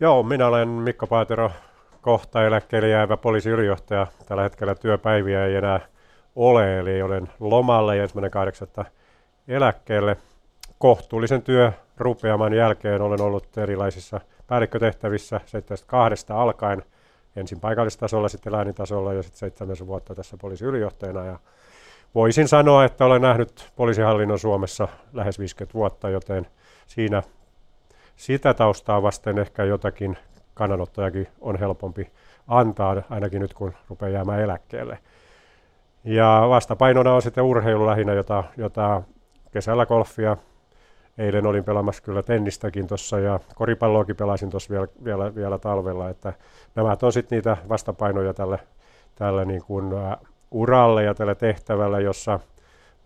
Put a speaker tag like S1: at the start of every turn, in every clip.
S1: Joo, minä olen Mikko Paatero, kohta eläkkeelle jäävä poliisiylijohtaja. Tällä hetkellä työpäiviä ei enää ole, eli olen lomalle ensimmäinen kahdeksatta eläkkeelle. Kohtuullisen työ rupeaman jälkeen olen ollut erilaisissa päällikkötehtävissä 72 alkaen, ensin paikallistasolla, sitten läänitasolla ja sitten seitsemän vuotta tässä poliisiylijohtajana. Ja voisin sanoa, että olen nähnyt poliisihallinnon Suomessa lähes 50 vuotta, joten siinä sitä taustaa vasten ehkä jotakin kannanottojakin on helpompi antaa, ainakin nyt kun rupeaa jäämään eläkkeelle. Ja vastapainona on sitten urheilu lähinnä, jota, jota kesällä golfia, eilen olin pelaamassa kyllä tennistäkin tuossa ja koripalloakin pelasin tuossa vielä, vielä, vielä, talvella, että nämä on sitten niitä vastapainoja tälle, tälle niin kuin, uralle ja tälle tehtävälle, jossa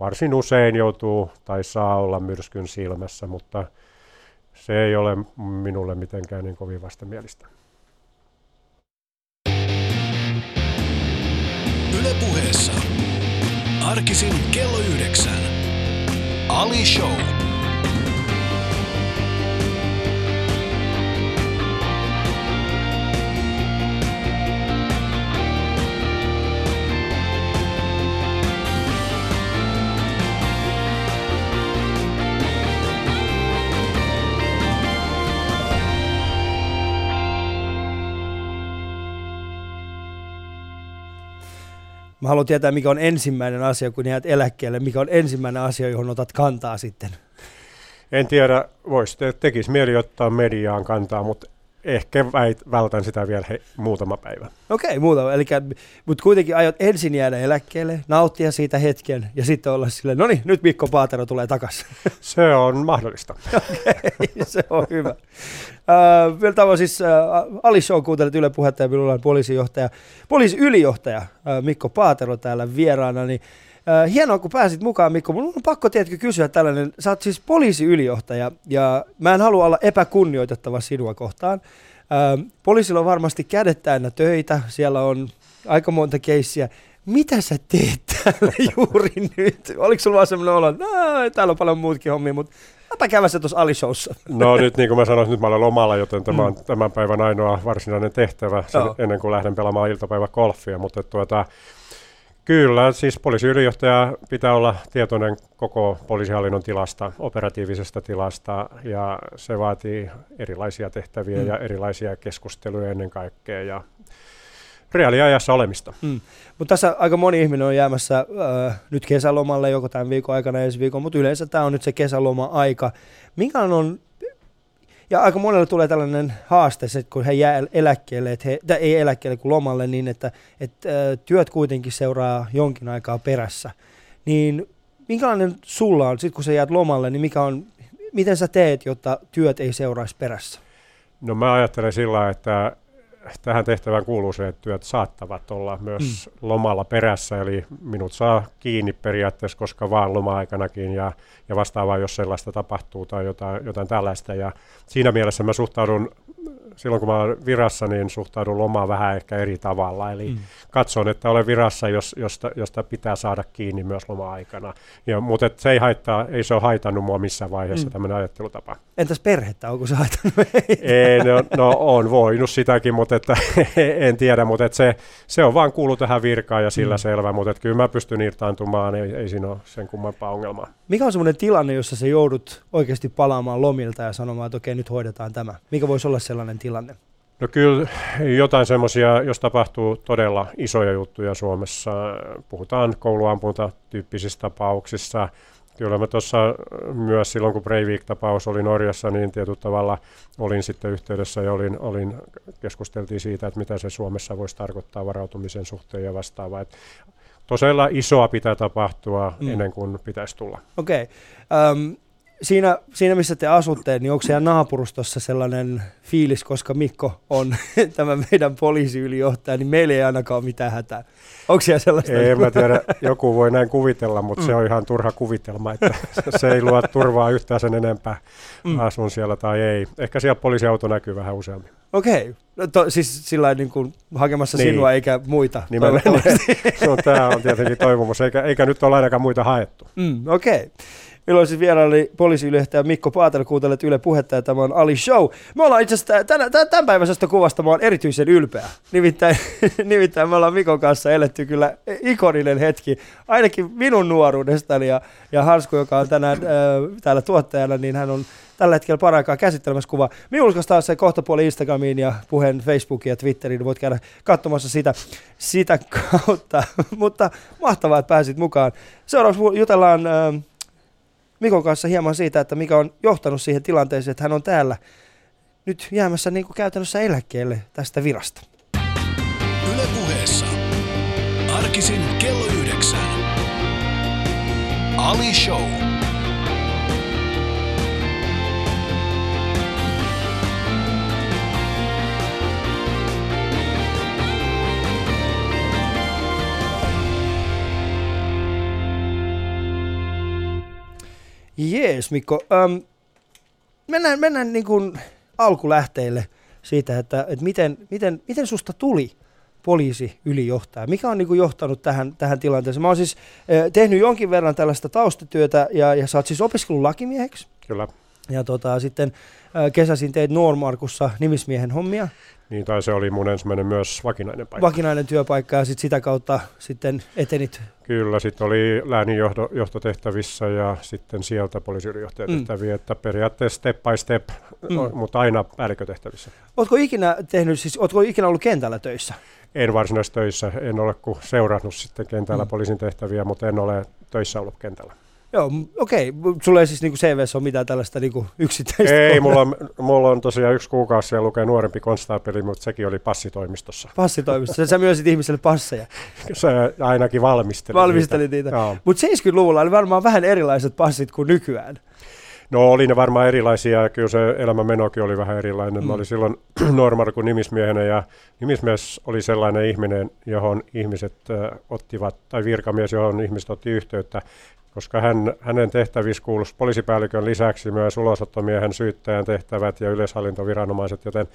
S1: varsin usein joutuu tai saa olla myrskyn silmässä, mutta se ei ole minulle mitenkään niin kovin vastamielistä.
S2: Yle puheessa. Arkisin kello yhdeksän. Ali Show.
S3: Mä haluan tietää, mikä on ensimmäinen asia, kun jäät eläkkeelle. Mikä on ensimmäinen asia, johon otat kantaa sitten?
S1: En tiedä, voisi te, tekisi mieli ottaa mediaan kantaa, mutta ehkä väit, vältän sitä vielä he, muutama päivä.
S3: Okei, okay, muutama. Eli, mutta kuitenkin aiot ensin jäädä eläkkeelle, nauttia siitä hetken ja sitten olla silleen, no niin, nyt Mikko Paatero tulee takaisin.
S1: Se on mahdollista.
S3: Okei, okay, se on hyvä. Uh, vielä tämä siis uh, Ali Show kuuntelet Yle Puhetta ja minulla on poliisijohtaja, poliisiylijohtaja uh, Mikko Paatero täällä vieraana, niin hienoa, kun pääsit mukaan, Mikko. Mun on pakko tietenkin kysyä tällainen. Sä oot siis poliisiylijohtaja ja mä en halua olla epäkunnioitettava sinua kohtaan. Uh, poliisilla on varmasti kädet täynnä töitä. Siellä on aika monta keissiä. Mitä sä teet täällä juuri nyt? Oliko sulla vaan sellainen olo, että täällä on paljon muutkin hommia, mutta Mäpä käydä se tuossa Alishowssa.
S1: No nyt niin kuin mä sanoin, nyt mä olen lomalla, joten tämä on mm. tämän päivän ainoa varsinainen tehtävä sen, ennen kuin lähden pelaamaan iltapäivä golfia. Mutta tuota, Kyllä, siis poliisiylijohtaja pitää olla tietoinen koko poliisihallinnon tilasta, operatiivisesta tilasta, ja se vaatii erilaisia tehtäviä mm. ja erilaisia keskusteluja ennen kaikkea, ja reaaliajassa olemista. Mm.
S3: Mutta tässä aika moni ihminen on jäämässä äh, nyt kesälomalle joko tämän viikon aikana ensi viikon, mutta yleensä tämä on nyt se kesäloma-aika. Mikä on ja aika monelle tulee tällainen haaste, että kun he jää eläkkeelle, että he, tai ei eläkkeelle kuin lomalle, niin että, että työt kuitenkin seuraa jonkin aikaa perässä. Niin minkälainen sulla on, sit kun sä jäät lomalle, niin mikä on, miten sä teet, jotta työt ei seuraisi perässä?
S1: No mä ajattelen sillä, että tähän tehtävään kuuluu se, että työt saattavat olla myös mm. lomalla perässä, eli minut saa kiinni periaatteessa koska vaan loma-aikanakin ja, ja vastaavaa, jos sellaista tapahtuu tai jotain, jotain tällaista. Ja siinä mielessä mä suhtaudun silloin kun mä olen virassa, niin suhtaudun lomaan vähän ehkä eri tavalla. Eli mm. katson, että olen virassa, jos, josta, josta pitää saada kiinni myös loma-aikana. Ja, mutta et se ei, haittaa, ei se ole haitannut mua missään vaiheessa mm. tämmöinen ajattelutapa.
S3: Entäs perhettä, onko se haitannut
S1: ei, no, no on voinut sitäkin, mutta että, en tiedä, mutta että se, se on vaan kuulu tähän virkaan ja sillä mm. selvä, mutta että kyllä mä pystyn irtaantumaan, ei, ei siinä ole sen kummempaa ongelmaa.
S3: Mikä on semmoinen tilanne, jossa se joudut oikeasti palaamaan lomilta ja sanomaan, että okei, nyt hoidetaan tämä? Mikä voisi olla sellainen tilanne?
S1: No kyllä jotain semmoisia, jos tapahtuu todella isoja juttuja Suomessa, puhutaan kouluampunta tyyppisistä tapauksissa. Kyllä mä tuossa myös silloin, kun Breivik-tapaus oli Norjassa, niin tietyllä tavalla olin sitten yhteydessä ja olin, olin, keskusteltiin siitä, että mitä se Suomessa voisi tarkoittaa varautumisen suhteen ja vastaavaa. Tosiaan isoa pitää tapahtua mm. ennen kuin pitäisi tulla.
S3: Okei. Okay. Um, siinä, siinä, missä te asutte, niin onko siellä naapurustossa sellainen fiilis, koska Mikko on tämä meidän poliisiylijohtaja, niin meillä ei ainakaan ole mitään hätää. Onko siellä sellaista?
S1: Ei, mä tiedä, joku voi näin kuvitella, mutta mm. se on ihan turha kuvitelma, että se ei luo turvaa yhtään sen enempää, mm. asun siellä tai ei. Ehkä siellä poliisiauto näkyy vähän useammin.
S3: Okei, okay. no, to, siis sillä niin kuin hakemassa niin. sinua eikä muita.
S1: Nimenomaan. no, tämä on tietenkin toivomus, eikä, eikä nyt ole ainakaan muita haettu.
S3: Mm, Okei. Okay. Milloin siis vieraili poliisiylijohtaja Mikko Paatelo, kuuntelet Yle Puhetta ja tämä on Ali Show. Me ollaan itse asiassa tämän, päiväisestä kuvasta mä oon erityisen ylpeä. Nimittäin, nimittäin me ollaan Mikon kanssa eletty kyllä ikoninen hetki, ainakin minun nuoruudestani ja, ja Hansku, joka on tänään äh, täällä tuottajana, niin hän on tällä hetkellä paraikaa käsittelemässä kuva. Me julkaistaan se kohtapuoli Instagramiin ja puheen Facebookiin ja Twitteriin, niin voit käydä katsomassa sitä, sitä kautta. Mutta mahtavaa, että pääsit mukaan. Seuraavaksi jutellaan äh, Mikon kanssa hieman siitä, että mikä on johtanut siihen tilanteeseen, että hän on täällä nyt jäämässä niin kuin käytännössä eläkkeelle tästä virasta.
S2: Ylepuheessa arkisin kello yhdeksän. Ali Show.
S3: Jees, Mikko. Ähm, mennään mennään niin kuin alkulähteille siitä, että, että miten, miten, miten susta tuli poliisi ylijohtaja? Mikä on niin johtanut tähän, tähän tilanteeseen? Mä oon siis äh, tehnyt jonkin verran tällaista taustatyötä ja, ja sä oot siis opiskellut lakimieheksi.
S1: Kyllä.
S3: Ja tota, sitten kesäsin teit Noormarkussa nimismiehen hommia.
S1: Niin, tai se oli mun ensimmäinen myös vakinainen paikka.
S3: Vakinainen työpaikka ja sit sitä kautta sitten etenit.
S1: Kyllä, sitten oli läänin johto, johtotehtävissä ja sitten sieltä poliisiylijohtajatehtäviä, mm. että periaatteessa step by step, mm. mutta aina päällikkötehtävissä.
S3: Oletko ikinä tehnyt, siis ootko ikinä ollut kentällä töissä?
S1: En varsinaisessa töissä, en ole kuin seurannut sitten kentällä mm. poliisin tehtäviä, mutta en ole töissä ollut kentällä.
S3: Joo, okei. Okay. Sulla ei siis niinku CVssä ole mitään tällaista niinku yksittäistä
S1: Ei, mulla on, mulla on tosiaan yksi kuukausi siellä lukee nuorempi konstaapeli, mutta sekin oli passitoimistossa.
S3: Passitoimistossa. Sä myönsit ihmiselle passeja.
S1: Se ainakin valmisteli
S3: Valmisteli niitä. niitä. Mutta 70-luvulla oli varmaan vähän erilaiset passit kuin nykyään.
S1: No oli ne varmaan erilaisia, kyllä se elämänmenokin oli vähän erilainen. Mm. Mä olin silloin Normarkun nimismiehenä ja nimismies oli sellainen ihminen, johon ihmiset äh, ottivat, tai virkamies, johon ihmiset otti yhteyttä koska hän, hänen tehtävissä kuuluisi poliisipäällikön lisäksi myös ulosottomiehen syyttäjän tehtävät ja yleishallintoviranomaiset, joten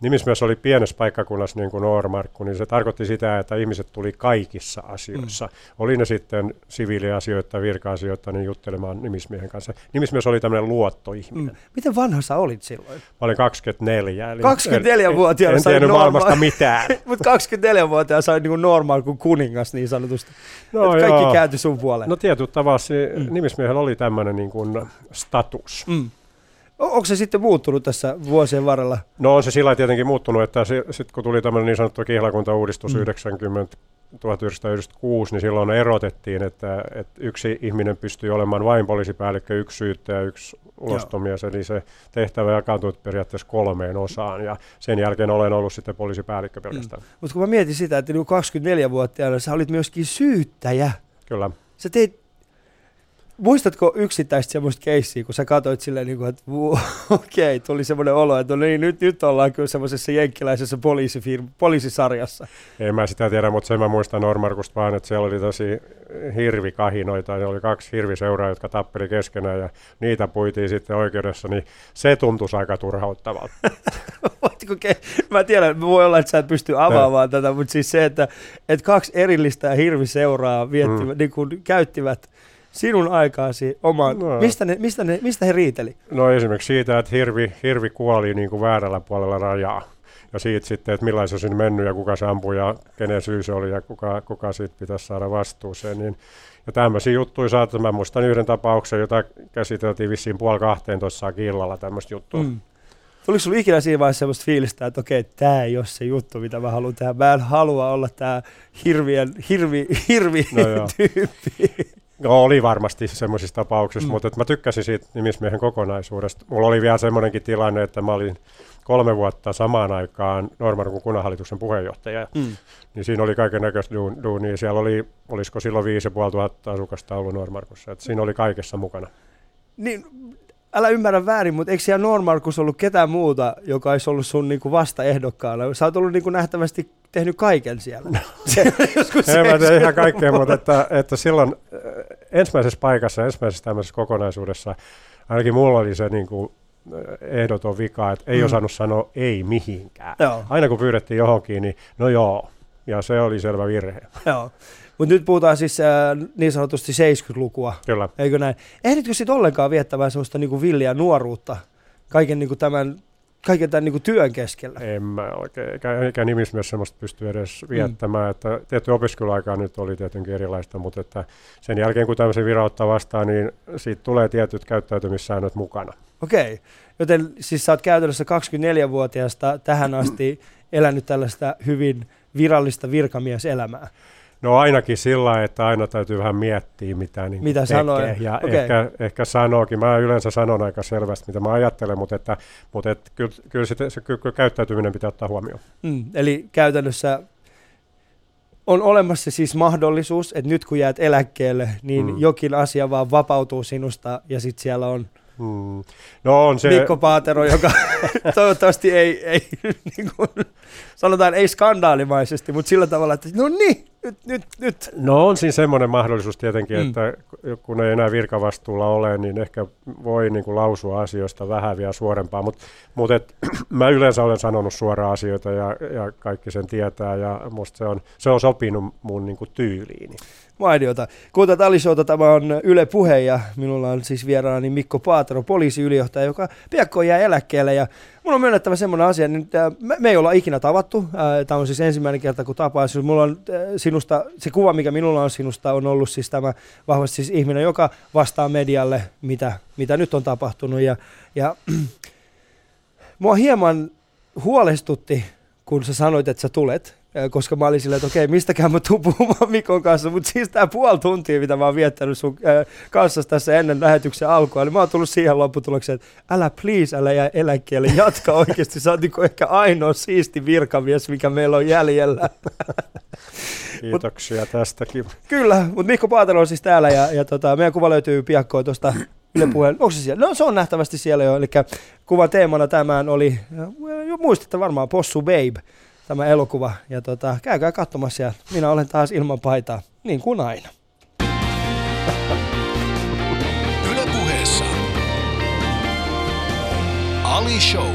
S1: nimismies oli pienessä paikkakunnassa niin kuin Noormarkku, niin se tarkoitti sitä, että ihmiset tuli kaikissa asioissa. Mm. Oli ne sitten siviiliasioita, virka-asioita, niin juttelemaan nimismiehen kanssa. Nimismies oli tämmöinen luottoihminen. Mm.
S3: Miten vanha sä olit silloin?
S1: Mä olin 24. Eli
S3: 24-vuotiaana
S1: en, en, en tiennyt maailmasta mitään.
S3: Mutta 24-vuotiaana sä niin kuin normaal kuin kuningas niin sanotusti. No kaikki kääntyi sun puoleen.
S1: No tietyllä tavalla mm. nimismiehellä oli tämmöinen niin kuin status. Mm.
S3: Onko se sitten muuttunut tässä vuosien varrella?
S1: No on se sillä tietenkin muuttunut, että sitten kun tuli tämmöinen niin sanottu kihlakuntauudistus mm. 90 1996, niin silloin erotettiin, että, että yksi ihminen pystyy olemaan vain poliisipäällikkö, yksi syyttäjä, yksi ulostomies, eli se tehtävä jakautui periaatteessa kolmeen osaan, ja sen jälkeen olen ollut sitten poliisipäällikkö pelkästään. Mm.
S3: Mutta kun mä mietin sitä, että 24-vuotiaana sä olit myöskin syyttäjä.
S1: Kyllä.
S3: Sä teit muistatko yksittäistä semmoista keissiä, kun sä katsoit silleen, niin kuin, että okei, okay, tuli semmoinen olo, että no niin, nyt, nyt ollaan kyllä semmoisessa jenkkiläisessä poliisifirma, poliisisarjassa.
S1: En mä sitä tiedä, mutta sen mä muistan Normarkusta vaan, että siellä oli tosi hirvikahinoita, ja oli kaksi hirviseuraa, jotka tappeli keskenään, ja niitä puitiin sitten oikeudessa, niin se tuntui aika turhauttavalta.
S3: mä tiedän, voi olla, että sä et pysty avaamaan tätä, mutta siis se, että, että kaksi erillistä hirviseuraa vietti, mm. niin kuin, käyttivät sinun aikaasi omaan. No. Mistä, ne, mistä, ne, mistä he riiteli?
S1: No esimerkiksi siitä, että hirvi, hirvi kuoli niin kuin väärällä puolella rajaa. Ja siitä sitten, että millaisen se on mennyt ja kuka se ampui ja kenen syy se oli ja kuka, kuka siitä pitäisi saada vastuuseen. Niin, ja tämmöisiä juttuja saattaa. Mä muistan yhden tapauksen, jota käsiteltiin vissiin puoli kahteen tuossa illalla tämmöistä juttua. Mm.
S3: Tuliko sinulla ikinä siinä vaiheessa sellaista fiilistä, että okei, tämä ei ole se juttu, mitä mä haluan tehdä. Mä en halua olla tämä hirvien, hirvi, hirvi no tyyppi.
S1: No oli varmasti semmoisissa tapauksissa, mm. mutta että mä tykkäsin siitä nimismiehen kokonaisuudesta. Mulla oli vielä semmoinenkin tilanne, että mä olin kolme vuotta samaan aikaan Normarkun kunnanhallituksen puheenjohtaja. Mm. Niin siinä oli kaiken näköistä duunia. Siellä oli, olisiko silloin 5500 asukasta ollut Normarkussa. Että siinä oli kaikessa mukana.
S3: Niin, älä ymmärrä väärin, mutta eikö siellä Normarkus ollut ketään muuta, joka olisi ollut sun niinku vastaehdokkaana? Sä oot ollut niinku nähtävästi tehnyt kaiken siellä. No.
S1: Joskus en mä tee ihan kaikkea, mutta että, että silloin äh, ensimmäisessä paikassa, ensimmäisessä tämmöisessä kokonaisuudessa, ainakin mulla oli se niin kuin, äh, ehdoton vika, että ei mm. osannut sanoa ei mihinkään. Joo. Aina kun pyydettiin johonkin, niin no joo, ja se oli selvä virhe.
S3: Joo. Mutta nyt puhutaan siis äh, niin sanotusti 70-lukua,
S1: Kyllä.
S3: eikö näin? Ehditkö sitten ollenkaan viettämään semmoista niinku villiä nuoruutta kaiken niinku tämän, kaiken tämän niinku työn keskellä?
S1: En mä oikein, eikä, eikä nimismies semmoista pysty edes viettämään. Mm. Että tietty opiskeluaikaa nyt oli tietenkin erilaista, mutta että sen jälkeen kun tämmöisen virauttaa vastaan, niin siitä tulee tietyt käyttäytymissäännöt mukana.
S3: Okei, joten siis sä oot käytännössä 24-vuotiaasta tähän asti elänyt tällaista hyvin virallista virkamieselämää.
S1: No ainakin sillä että aina täytyy vähän miettiä, mitä, niin
S3: Mitä
S1: tekee.
S3: sanoin.
S1: Ja
S3: Okei.
S1: ehkä, ehkä sanookin. Mä yleensä sanon aika selvästi, mitä mä ajattelen, mutta, että, mutta että kyllä, kyllä se, se kyllä käyttäytyminen pitää ottaa huomioon.
S3: Mm, eli käytännössä on olemassa siis mahdollisuus, että nyt kun jäät eläkkeelle, niin
S1: mm.
S3: jokin asia vaan vapautuu sinusta ja sitten siellä on
S1: Hmm. No on se,
S3: Mikko Paatero, joka toivottavasti ei, ei niin kuin, sanotaan ei skandaalimaisesti, mutta sillä tavalla, että no niin, nyt, nyt, nyt.
S1: no on siinä semmoinen mahdollisuus tietenkin,
S3: Mm.
S1: mm. että kun ei enää virkavastuulla ole, niin ehkä voi niin kuin lausua asioista vähän vielä suorempaa, mutta mut et, mä yleensä olen sanonut suoraan asioita ja, ja kaikki sen tietää ja musta se on, se on sopinut mun niin kuin tyyliini.
S3: Mainiota. Kuuntelut Alishouta, tämä on Yle Puhe ja minulla on siis vieraani Mikko Paatero, poliisiylijohtaja, joka piakkoon jää eläkkeelle. Ja mun on myönnettävä semmoinen asia, että me, me ei olla ikinä tavattu. Ää, Tämä on siis ensimmäinen kerta, kun tapaan. Siis Mulla on ää, sinusta, se kuva, mikä minulla on sinusta, on ollut siis tämä vahvasti siis ihminen, joka vastaa medialle, mitä, mitä nyt on tapahtunut. Ja, ja mua hieman huolestutti, kun sä sanoit, että sä tulet, koska mä olin silleen, että okei, mistäkään mä tuun puhumaan Mikon kanssa, mutta siis tää puoli tuntia, mitä mä oon viettänyt sun kanssa tässä ennen lähetyksen alkua, niin mä oon tullut siihen lopputulokseen, että älä please, älä jää eläkkeelle, jatka oikeasti, sä oot niinku ehkä ainoa siisti virkamies, mikä meillä on jäljellä.
S1: Kiitoksia tästäkin.
S3: Kyllä, mutta Mikko Paatero on siis täällä ja, ja tota, meidän kuva löytyy piakkoin tuosta Yle Puheen. Onko se siellä? No se on nähtävästi siellä jo, eli kuvan teemana tämän oli, jo muistatte varmaan, Possu Babe, tämä elokuva. Ja tota, käykää katsomassa ja minä olen taas ilman paitaa, niin kuin aina.
S2: Yle puheessa. Ali Show.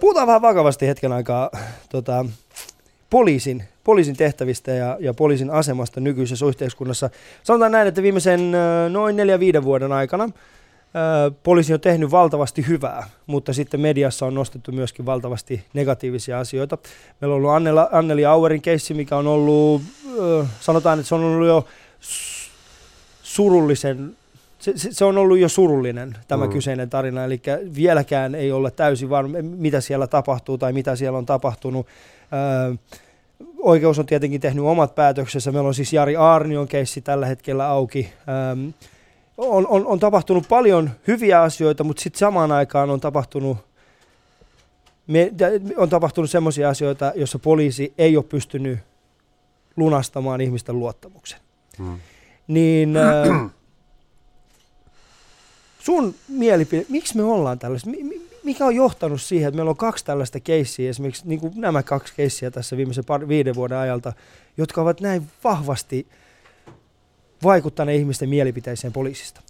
S3: Puhutaan vähän vakavasti hetken aikaa tota, poliisin, poliisin tehtävistä ja, ja poliisin asemasta nykyisessä yhteiskunnassa. Sanotaan näin, että viimeisen noin 4-5 vuoden aikana poliisi on tehnyt valtavasti hyvää, mutta sitten mediassa on nostettu myöskin valtavasti negatiivisia asioita. Meillä on ollut Annela, Anneli Auerin keissi, mikä on ollut, sanotaan, että se on ollut jo surullisen se, se, on ollut jo surullinen tämä mm.
S1: Mm.
S3: kyseinen tarina, eli vieläkään ei olla täysin varma, mitä siellä tapahtuu tai mitä siellä on tapahtunut. Öö, oikeus on tietenkin tehnyt omat päätöksensä. Meillä on siis Jari Aarnion keissi tällä hetkellä auki. Öö, on, on, on tapahtunut paljon hyviä asioita, mutta sitten samaan aikaan on tapahtunut me, on tapahtunut sellaisia asioita, joissa poliisi ei ole pystynyt lunastamaan ihmisten luottamuksen.
S1: Hmm.
S3: Niin äh, sun mielipide, miksi me ollaan mi- mikä on johtanut siihen, että meillä on kaksi tällaista keissiä, esimerkiksi niin kuin nämä kaksi keissiä tässä viimeisen par, viiden vuoden ajalta, jotka ovat näin vahvasti vaikuttaneet ihmisten mielipiteeseen poliisista?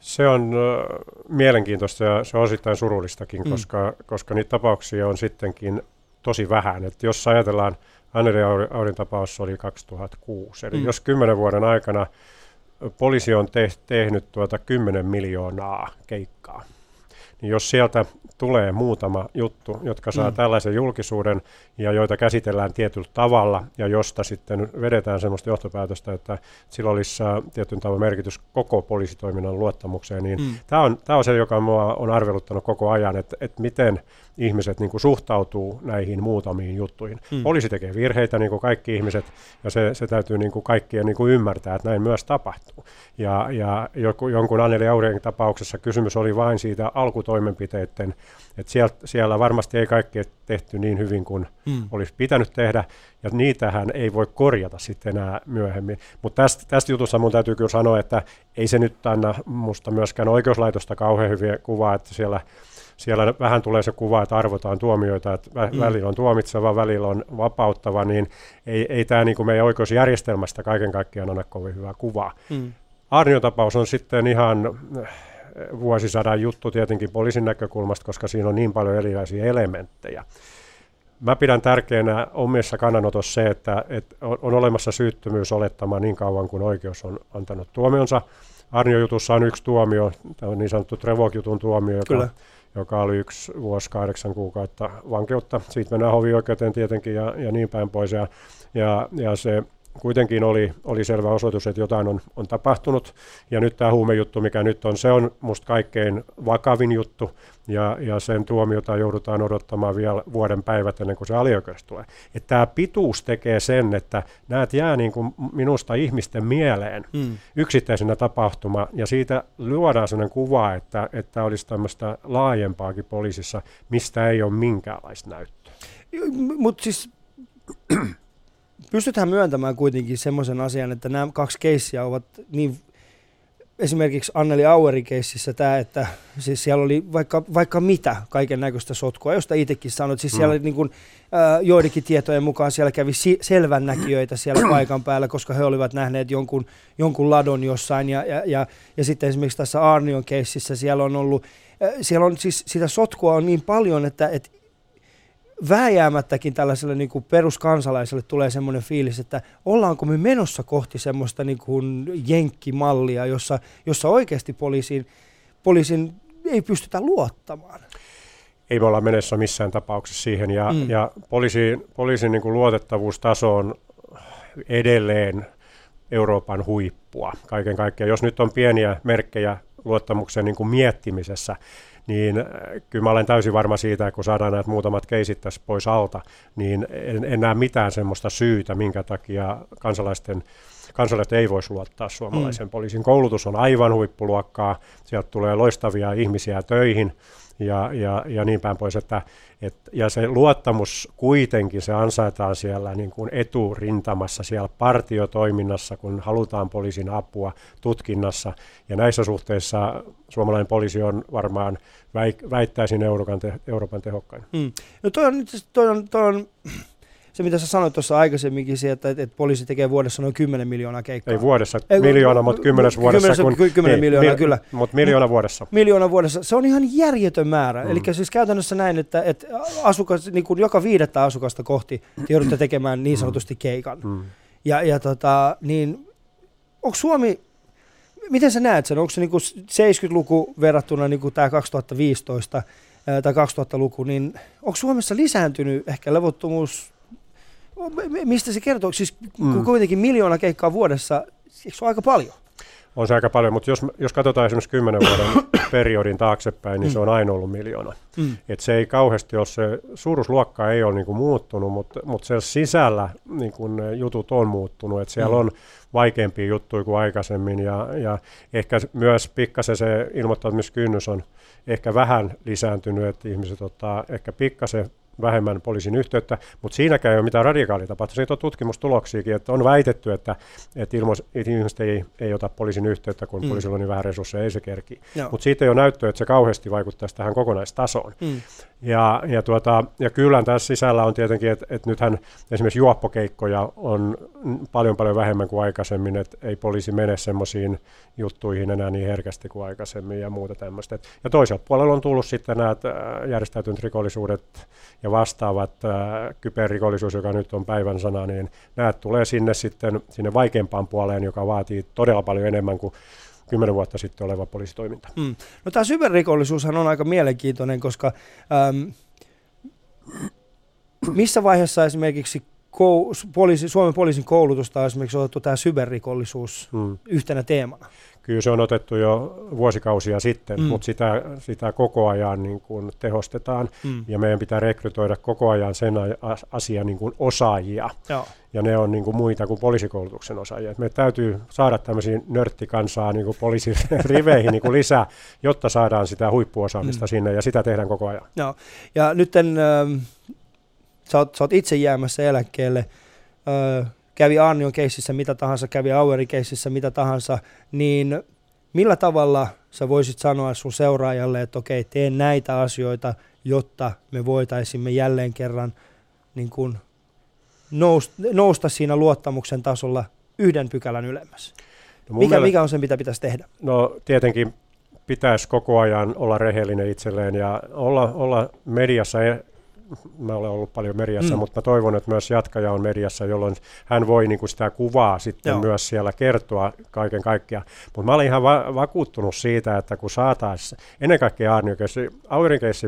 S1: Se on äh, mielenkiintoista ja se on osittain surullistakin,
S3: Mm.
S1: mm. koska, koska niitä tapauksia on sittenkin tosi vähän. Et jos ajatellaan, Anneli Aurin, tapaus oli 2006, eli
S3: mm.
S1: jos kymmenen vuoden aikana poliisi on te, tehnyt tuota 10 miljoonaa keikkaa, niin jos sieltä tulee muutama juttu, jotka saa
S3: Mm.
S1: tällaisen julkisuuden ja joita käsitellään tietyllä tavalla ja josta sitten vedetään sellaista johtopäätöstä, että sillä olisi äh, tietyn tavan merkitys koko poliisitoiminnan luottamukseen, niin
S3: mm.
S1: tämä on, tämä on se, joka minua on arveluttanut koko ajan, että, että miten ihmiset niin kuin suhtautuu näihin muutamiin juttuihin.
S3: Mm.
S1: Poliisi tekee virheitä, niin kuin kaikki ihmiset, ja se, se täytyy niin kuin kaikkien niin kuin ymmärtää, että näin myös tapahtuu. Ja, ja joku, jonkun Anneli Aurien tapauksessa kysymys oli vain siitä alkutoimenpiteiden, että siellä, siellä varmasti ei kaikki tehty niin hyvin kuin
S3: Mm.
S1: olisi pitänyt tehdä, ja niitähän ei voi korjata sitten enää myöhemmin. Mutta tästä, tästä jutussa mun täytyy kyllä sanoa, että ei se nyt anna musta myöskään oikeuslaitosta kauhean hyviä kuvaa, että siellä, siellä vähän tulee se kuva, että arvotaan tuomioita, että vä-
S3: Mm.
S1: välillä on tuomitseva, välillä on vapauttava, niin ei, ei tämä niin meidän oikeusjärjestelmästä kaiken kaikkiaan anna kovin hyvää kuvaa.
S3: Mm.
S1: Arnion tapaus on sitten ihan äh, vuosisadan juttu tietenkin poliisin näkökulmasta, koska siinä on niin paljon erilaisia elementtejä. mä pidän tärkeänä omissa kannanotossa se, että, että on olemassa syyttömyysolettama niin kauan kuin oikeus on antanut tuomionsa. Arnio-jutussa on yksi tuomio, tämä on niin sanottu Trevok-jutun tuomio, joka, Kyllä. Joka oli yksi vuosi kahdeksan kuukautta vankeutta. Siitä mennään hovioikeuteen tietenkin ja, ja niin päin pois. Ja, ja, ja se kuitenkin oli, oli selvä osoitus, että jotain on, on tapahtunut. Ja nyt tämä huumejuttu, mikä nyt on, se on musta kaikkein vakavin juttu. Ja, ja sen tuomiota joudutaan odottamaan vielä vuoden päivät ennen kuin se alioikeus tulee. Että tämä pituus tekee sen, että näet jää niin kuin minusta ihmisten mieleen mm. yksittäisenä tapahtuma. Ja siitä luodaan sellainen kuva, että, että olisi tämmöistä laajempaakin poliisissa, mistä ei ole minkäänlaista näyttöä.
S3: Mutta siis pystytään myöntämään kuitenkin semmoisen asian, että nämä kaksi keissiä ovat niin esimerkiksi Anneli Auerin keississä tämä, että siis siellä oli vaikka, vaikka mitä kaiken näköistä sotkua, josta itsekin sanoit, siis mm. siellä niin kuin, äh, joidenkin tietojen mukaan siellä kävi si- selvännäkijöitä siellä paikan päällä, koska he olivat nähneet jonkun, jonkun ladon jossain. Ja, ja, ja, ja sitten esimerkiksi tässä Arnion keississä siellä on ollut, äh, siellä on siis sitä sotkua on niin paljon, että, että vääjäämättäkin tällaiselle niin kuin peruskansalaiselle tulee semmoinen fiilis, että ollaanko me menossa kohti semmoista niin kuin jenkkimallia, jossa, jossa oikeasti poliisin, poliisin ei pystytä luottamaan.
S1: Ei me olla menossa missään tapauksessa siihen, ja, mm. ja poliisin, poliisin niin kuin luotettavuustaso on edelleen Euroopan huippua kaiken kaikkiaan. Jos nyt on pieniä merkkejä luottamuksen niin kuin miettimisessä, niin äh, kyllä mä olen täysin varma siitä, että kun saadaan näitä muutamat keisit tässä pois alta, niin en, en näe mitään semmoista syytä, minkä takia kansalaisten kansalaiset ei voisi luottaa suomalaisen mm. poliisin. Koulutus on aivan huippuluokkaa, sieltä tulee loistavia ihmisiä töihin, ja, ja, ja niin päin pois. Että, et, ja se luottamus kuitenkin, se ansaitaan siellä niin kuin eturintamassa, siellä partiotoiminnassa, kun halutaan poliisin apua tutkinnassa. Ja näissä suhteissa suomalainen poliisi on varmaan, väittäisin, Euroopan, te, Euroopan tehokkain.
S3: Mm. No toi on, toi on, toi on se, mitä sä sanoit tuossa aikaisemminkin, se, että, että poliisi tekee vuodessa noin 10 miljoonaa keikkaa.
S1: Ei vuodessa, Ei, miljoona, mutta kymmenes vuodessa.
S3: Kymmenes, kun, 10 niin, miljoonaa, mil, kyllä.
S1: Mutta miljoona vuodessa.
S3: Miljoona vuodessa. Se on ihan järjetön määrä. Mm. Eli siis käytännössä näin, että, että asukas, niin kuin joka viidettä asukasta kohti te joudutte tekemään niin mm. sanotusti keikan. Mm. Ja, ja tota, niin onko Suomi, miten sä näet sen? Onko se niin kuin 70-luku verrattuna niin kuin tämä 2015 tai 2000-luku, niin onko Suomessa lisääntynyt ehkä levottomuus Mistä se kertoo? Siis mm. kuitenkin miljoona keikkaa vuodessa, se ole aika paljon?
S1: On se aika paljon, mutta jos, jos katsotaan esimerkiksi kymmenen vuoden periodin taaksepäin, niin mm. se on aina ollut miljoona. Mm. Et se ei kauheasti ole, se suuruusluokka ei ole niinku muuttunut, mutta, mutta siellä sisällä niinku jutut on muuttunut. Et siellä mm. on vaikeampia juttuja kuin aikaisemmin ja, ja ehkä myös pikkasen se ilmoittautumiskynnys on ehkä vähän lisääntynyt, että ihmiset ottaa ehkä pikkasen vähemmän poliisin yhteyttä, mutta siinäkään ei ole mitään radikaalia tapahtunut. Siitä on tutkimustuloksiakin, että on väitetty, että, että, ilmo, ihmiset ei, ei ota poliisin yhteyttä, kun mm. poliisilla on niin vähän resursseja, ei se kerki. Mutta siitä ei ole näyttöä, että se kauheasti vaikuttaisi tähän kokonaistasoon. Mm. Ja, ja, tuota, ja kyllä tässä sisällä on tietenkin, että, että nythän esimerkiksi juoppokeikkoja on paljon paljon vähemmän kuin aikaisemmin, että ei poliisi mene semmoisiin juttuihin enää niin herkästi kuin aikaisemmin ja muuta tämmöistä. Ja toiselta puolella on tullut sitten nämä järjestäytynyt rikollisuudet ja vastaavat äh, kyberrikollisuus, joka nyt on päivän sana, niin nämä tulee sinne sitten sinne vaikeampaan puoleen, joka vaatii todella paljon enemmän kuin kymmenen vuotta sitten oleva poliisitoiminta. Mm.
S3: No tämä cyberrikollisuushan on aika mielenkiintoinen, koska äm, missä vaiheessa esimerkiksi kou- poliisi, Suomen poliisin koulutusta on esimerkiksi otettu tämä cyberrikollisuus mm. yhtenä teemana?
S1: Kyllä se on otettu jo vuosikausia sitten, mm. mutta sitä, sitä koko ajan niin kuin tehostetaan mm. ja meidän pitää rekrytoida koko ajan sen asian niin kuin osaajia. Joo. Ja ne on niin kuin muita kuin poliisikoulutuksen osaajia. me täytyy saada tämmöisiä nörttikansaa niin kuin poliisin riveihin niin kuin lisää, jotta saadaan sitä huippuosaamista mm. sinne ja sitä tehdään koko ajan.
S3: Joo. Ja nyt äh, sä, oot, sä oot itse jäämässä eläkkeelle. Äh, kävi Arnion keississä mitä tahansa, kävi Auerin keississä mitä tahansa, niin millä tavalla sä voisit sanoa sun seuraajalle, että okei, teen näitä asioita, jotta me voitaisimme jälleen kerran niin kuin nousta, nousta siinä luottamuksen tasolla yhden pykälän ylemmäs? No mikä, mielestä, mikä on se, mitä pitäisi tehdä?
S1: No tietenkin pitäisi koko ajan olla rehellinen itselleen ja olla, olla mediassa mä olen ollut paljon mediassa,
S3: Mm.
S1: mutta mä toivon, että myös jatkaja on mediassa, jolloin hän voi niin kuin sitä kuvaa sitten
S3: Joo.
S1: myös siellä kertoa kaiken kaikkiaan. Mutta mä olin ihan va- vakuuttunut siitä, että kun saataisiin ennen kaikkea Aurinkeissi,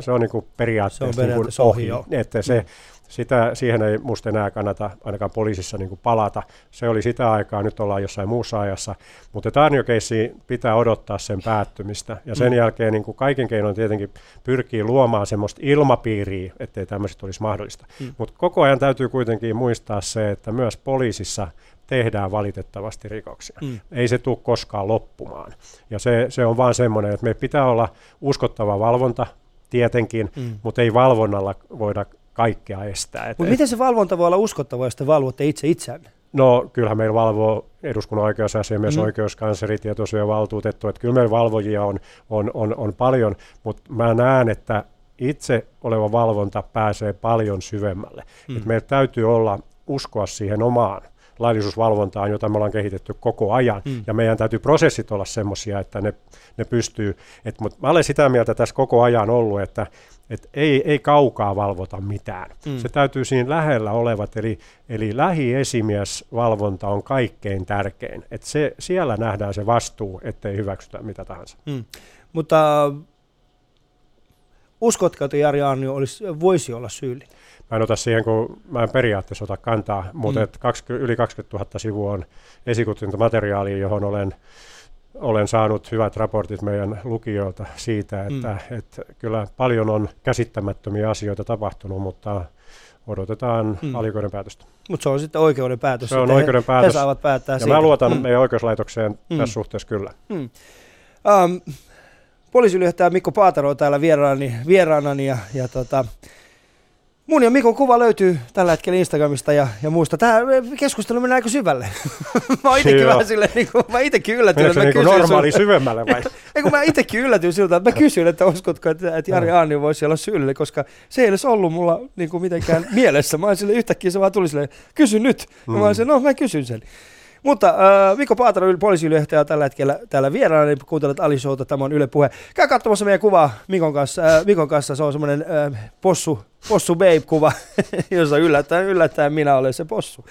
S1: se on niin kuin periaatteessa,
S3: Se on
S1: niin kuin
S3: periaatteessa ohi,
S1: ohi, että se, sitä, siihen ei musta enää kannata ainakaan poliisissa niin palata. Se oli sitä aikaa, nyt ollaan jossain muussa ajassa, mutta Tarnio-keissi pitää odottaa sen päättymistä. Ja sen
S3: Mm.
S1: jälkeen niin kuin kaiken keinoin tietenkin pyrkii luomaan semmoista ilmapiiriä, ettei tämmöiset olisi mahdollista.
S3: Mm.
S1: Mutta koko ajan täytyy kuitenkin muistaa se, että myös poliisissa tehdään valitettavasti rikoksia.
S3: Mm.
S1: Ei se tule koskaan loppumaan. Ja se, se on vaan semmoinen, että me pitää olla uskottava valvonta tietenkin,
S3: Mm.
S1: mutta ei valvonnalla voida kaikkea estää.
S3: Mutta miten se valvonta voi olla uskottavaa, jos te valvotte itse itseänne?
S1: No kyllähän meillä valvoo eduskunnan oikeusasiamies,
S3: Mm.
S1: oikeuskansleri, tietosuojavaltuutettu, että kyllä meillä valvojia on, on, on, on paljon, mutta mä näen, että itse oleva valvonta pääsee paljon syvemmälle.
S3: Mm.
S1: Et meillä täytyy olla uskoa siihen omaan laillisuusvalvontaan, jota me ollaan kehitetty koko ajan.
S3: Mm.
S1: Mm. Ja meidän täytyy prosessit olla semmoisia, että ne, ne pystyy. Et, mutta mä olen sitä mieltä tässä koko ajan ollut, että et ei, ei kaukaa valvota mitään.
S3: Mm.
S1: Se täytyy siinä lähellä olevat, eli, eli lähiesimiesvalvonta on kaikkein tärkein. Et se, siellä nähdään se vastuu, ettei hyväksytä mitä tahansa.
S3: Mm. Mutta uskotko, että Jari Aarnio olisi, voisi olla syyllinen?
S1: Mä en ota siihen, kun mä en periaatteessa ota kantaa, mutta
S3: Mm.
S1: mm. et 20, yli 20 000 sivua on esikuntintamateriaalia, johon olen, olen saanut hyvät raportit meidän lukijoilta siitä, että, mm. että kyllä paljon on käsittämättömiä asioita tapahtunut, mutta odotetaan
S3: Mm.
S1: mm. alikoiden päätöstä.
S3: Mutta se on sitten oikeuden päätös.
S1: Se on oikeuden
S3: he,
S1: päätös.
S3: He saavat päättää
S1: Ja
S3: siitä.
S1: mä luotan
S3: Mm.
S1: mm. meidän oikeuslaitokseen
S3: Mm.
S1: mm. tässä suhteessa kyllä.
S3: Mm. Um, poliisiylijohtaja Mikko Paatero on täällä vieraani, vieraanani ja, ja tota, mun ja Mikon kuva löytyy tällä hetkellä Instagramista ja, ja muusta. Tämä keskustelu menee aika syvälle. mä oon itekin
S1: Joo.
S3: vähän silleen, niin kuin, mä itekin yllätyin, että mä
S1: niin
S3: kysyin
S1: normaali
S3: sulta-
S1: syvemmälle vai?
S3: Ei kun mä itsekin yllätyin siltä, että mä kysyin, että uskotko, että, että Jari Aarnio voisi olla syyllinen, koska se ei edes ollut mulla niin kuin mitenkään mielessä. Mä olin sille yhtäkkiä se vaan tuli silleen, kysy nyt. Mm. Mä olin silleen, no mä kysyn sen. Mutta äh, Mikko Paataro, yl- poliisiylijohtaja tällä hetkellä täällä vieraana, niin kuuntelet Ali Showta, tämä on Yle Puhe. Käy katsomassa meidän kuvaa Mikon kanssa. Äh, Mikon kanssa se on semmoinen äh, possu, possu babe-kuva, jossa yllättäen, yllättäen minä olen se possu.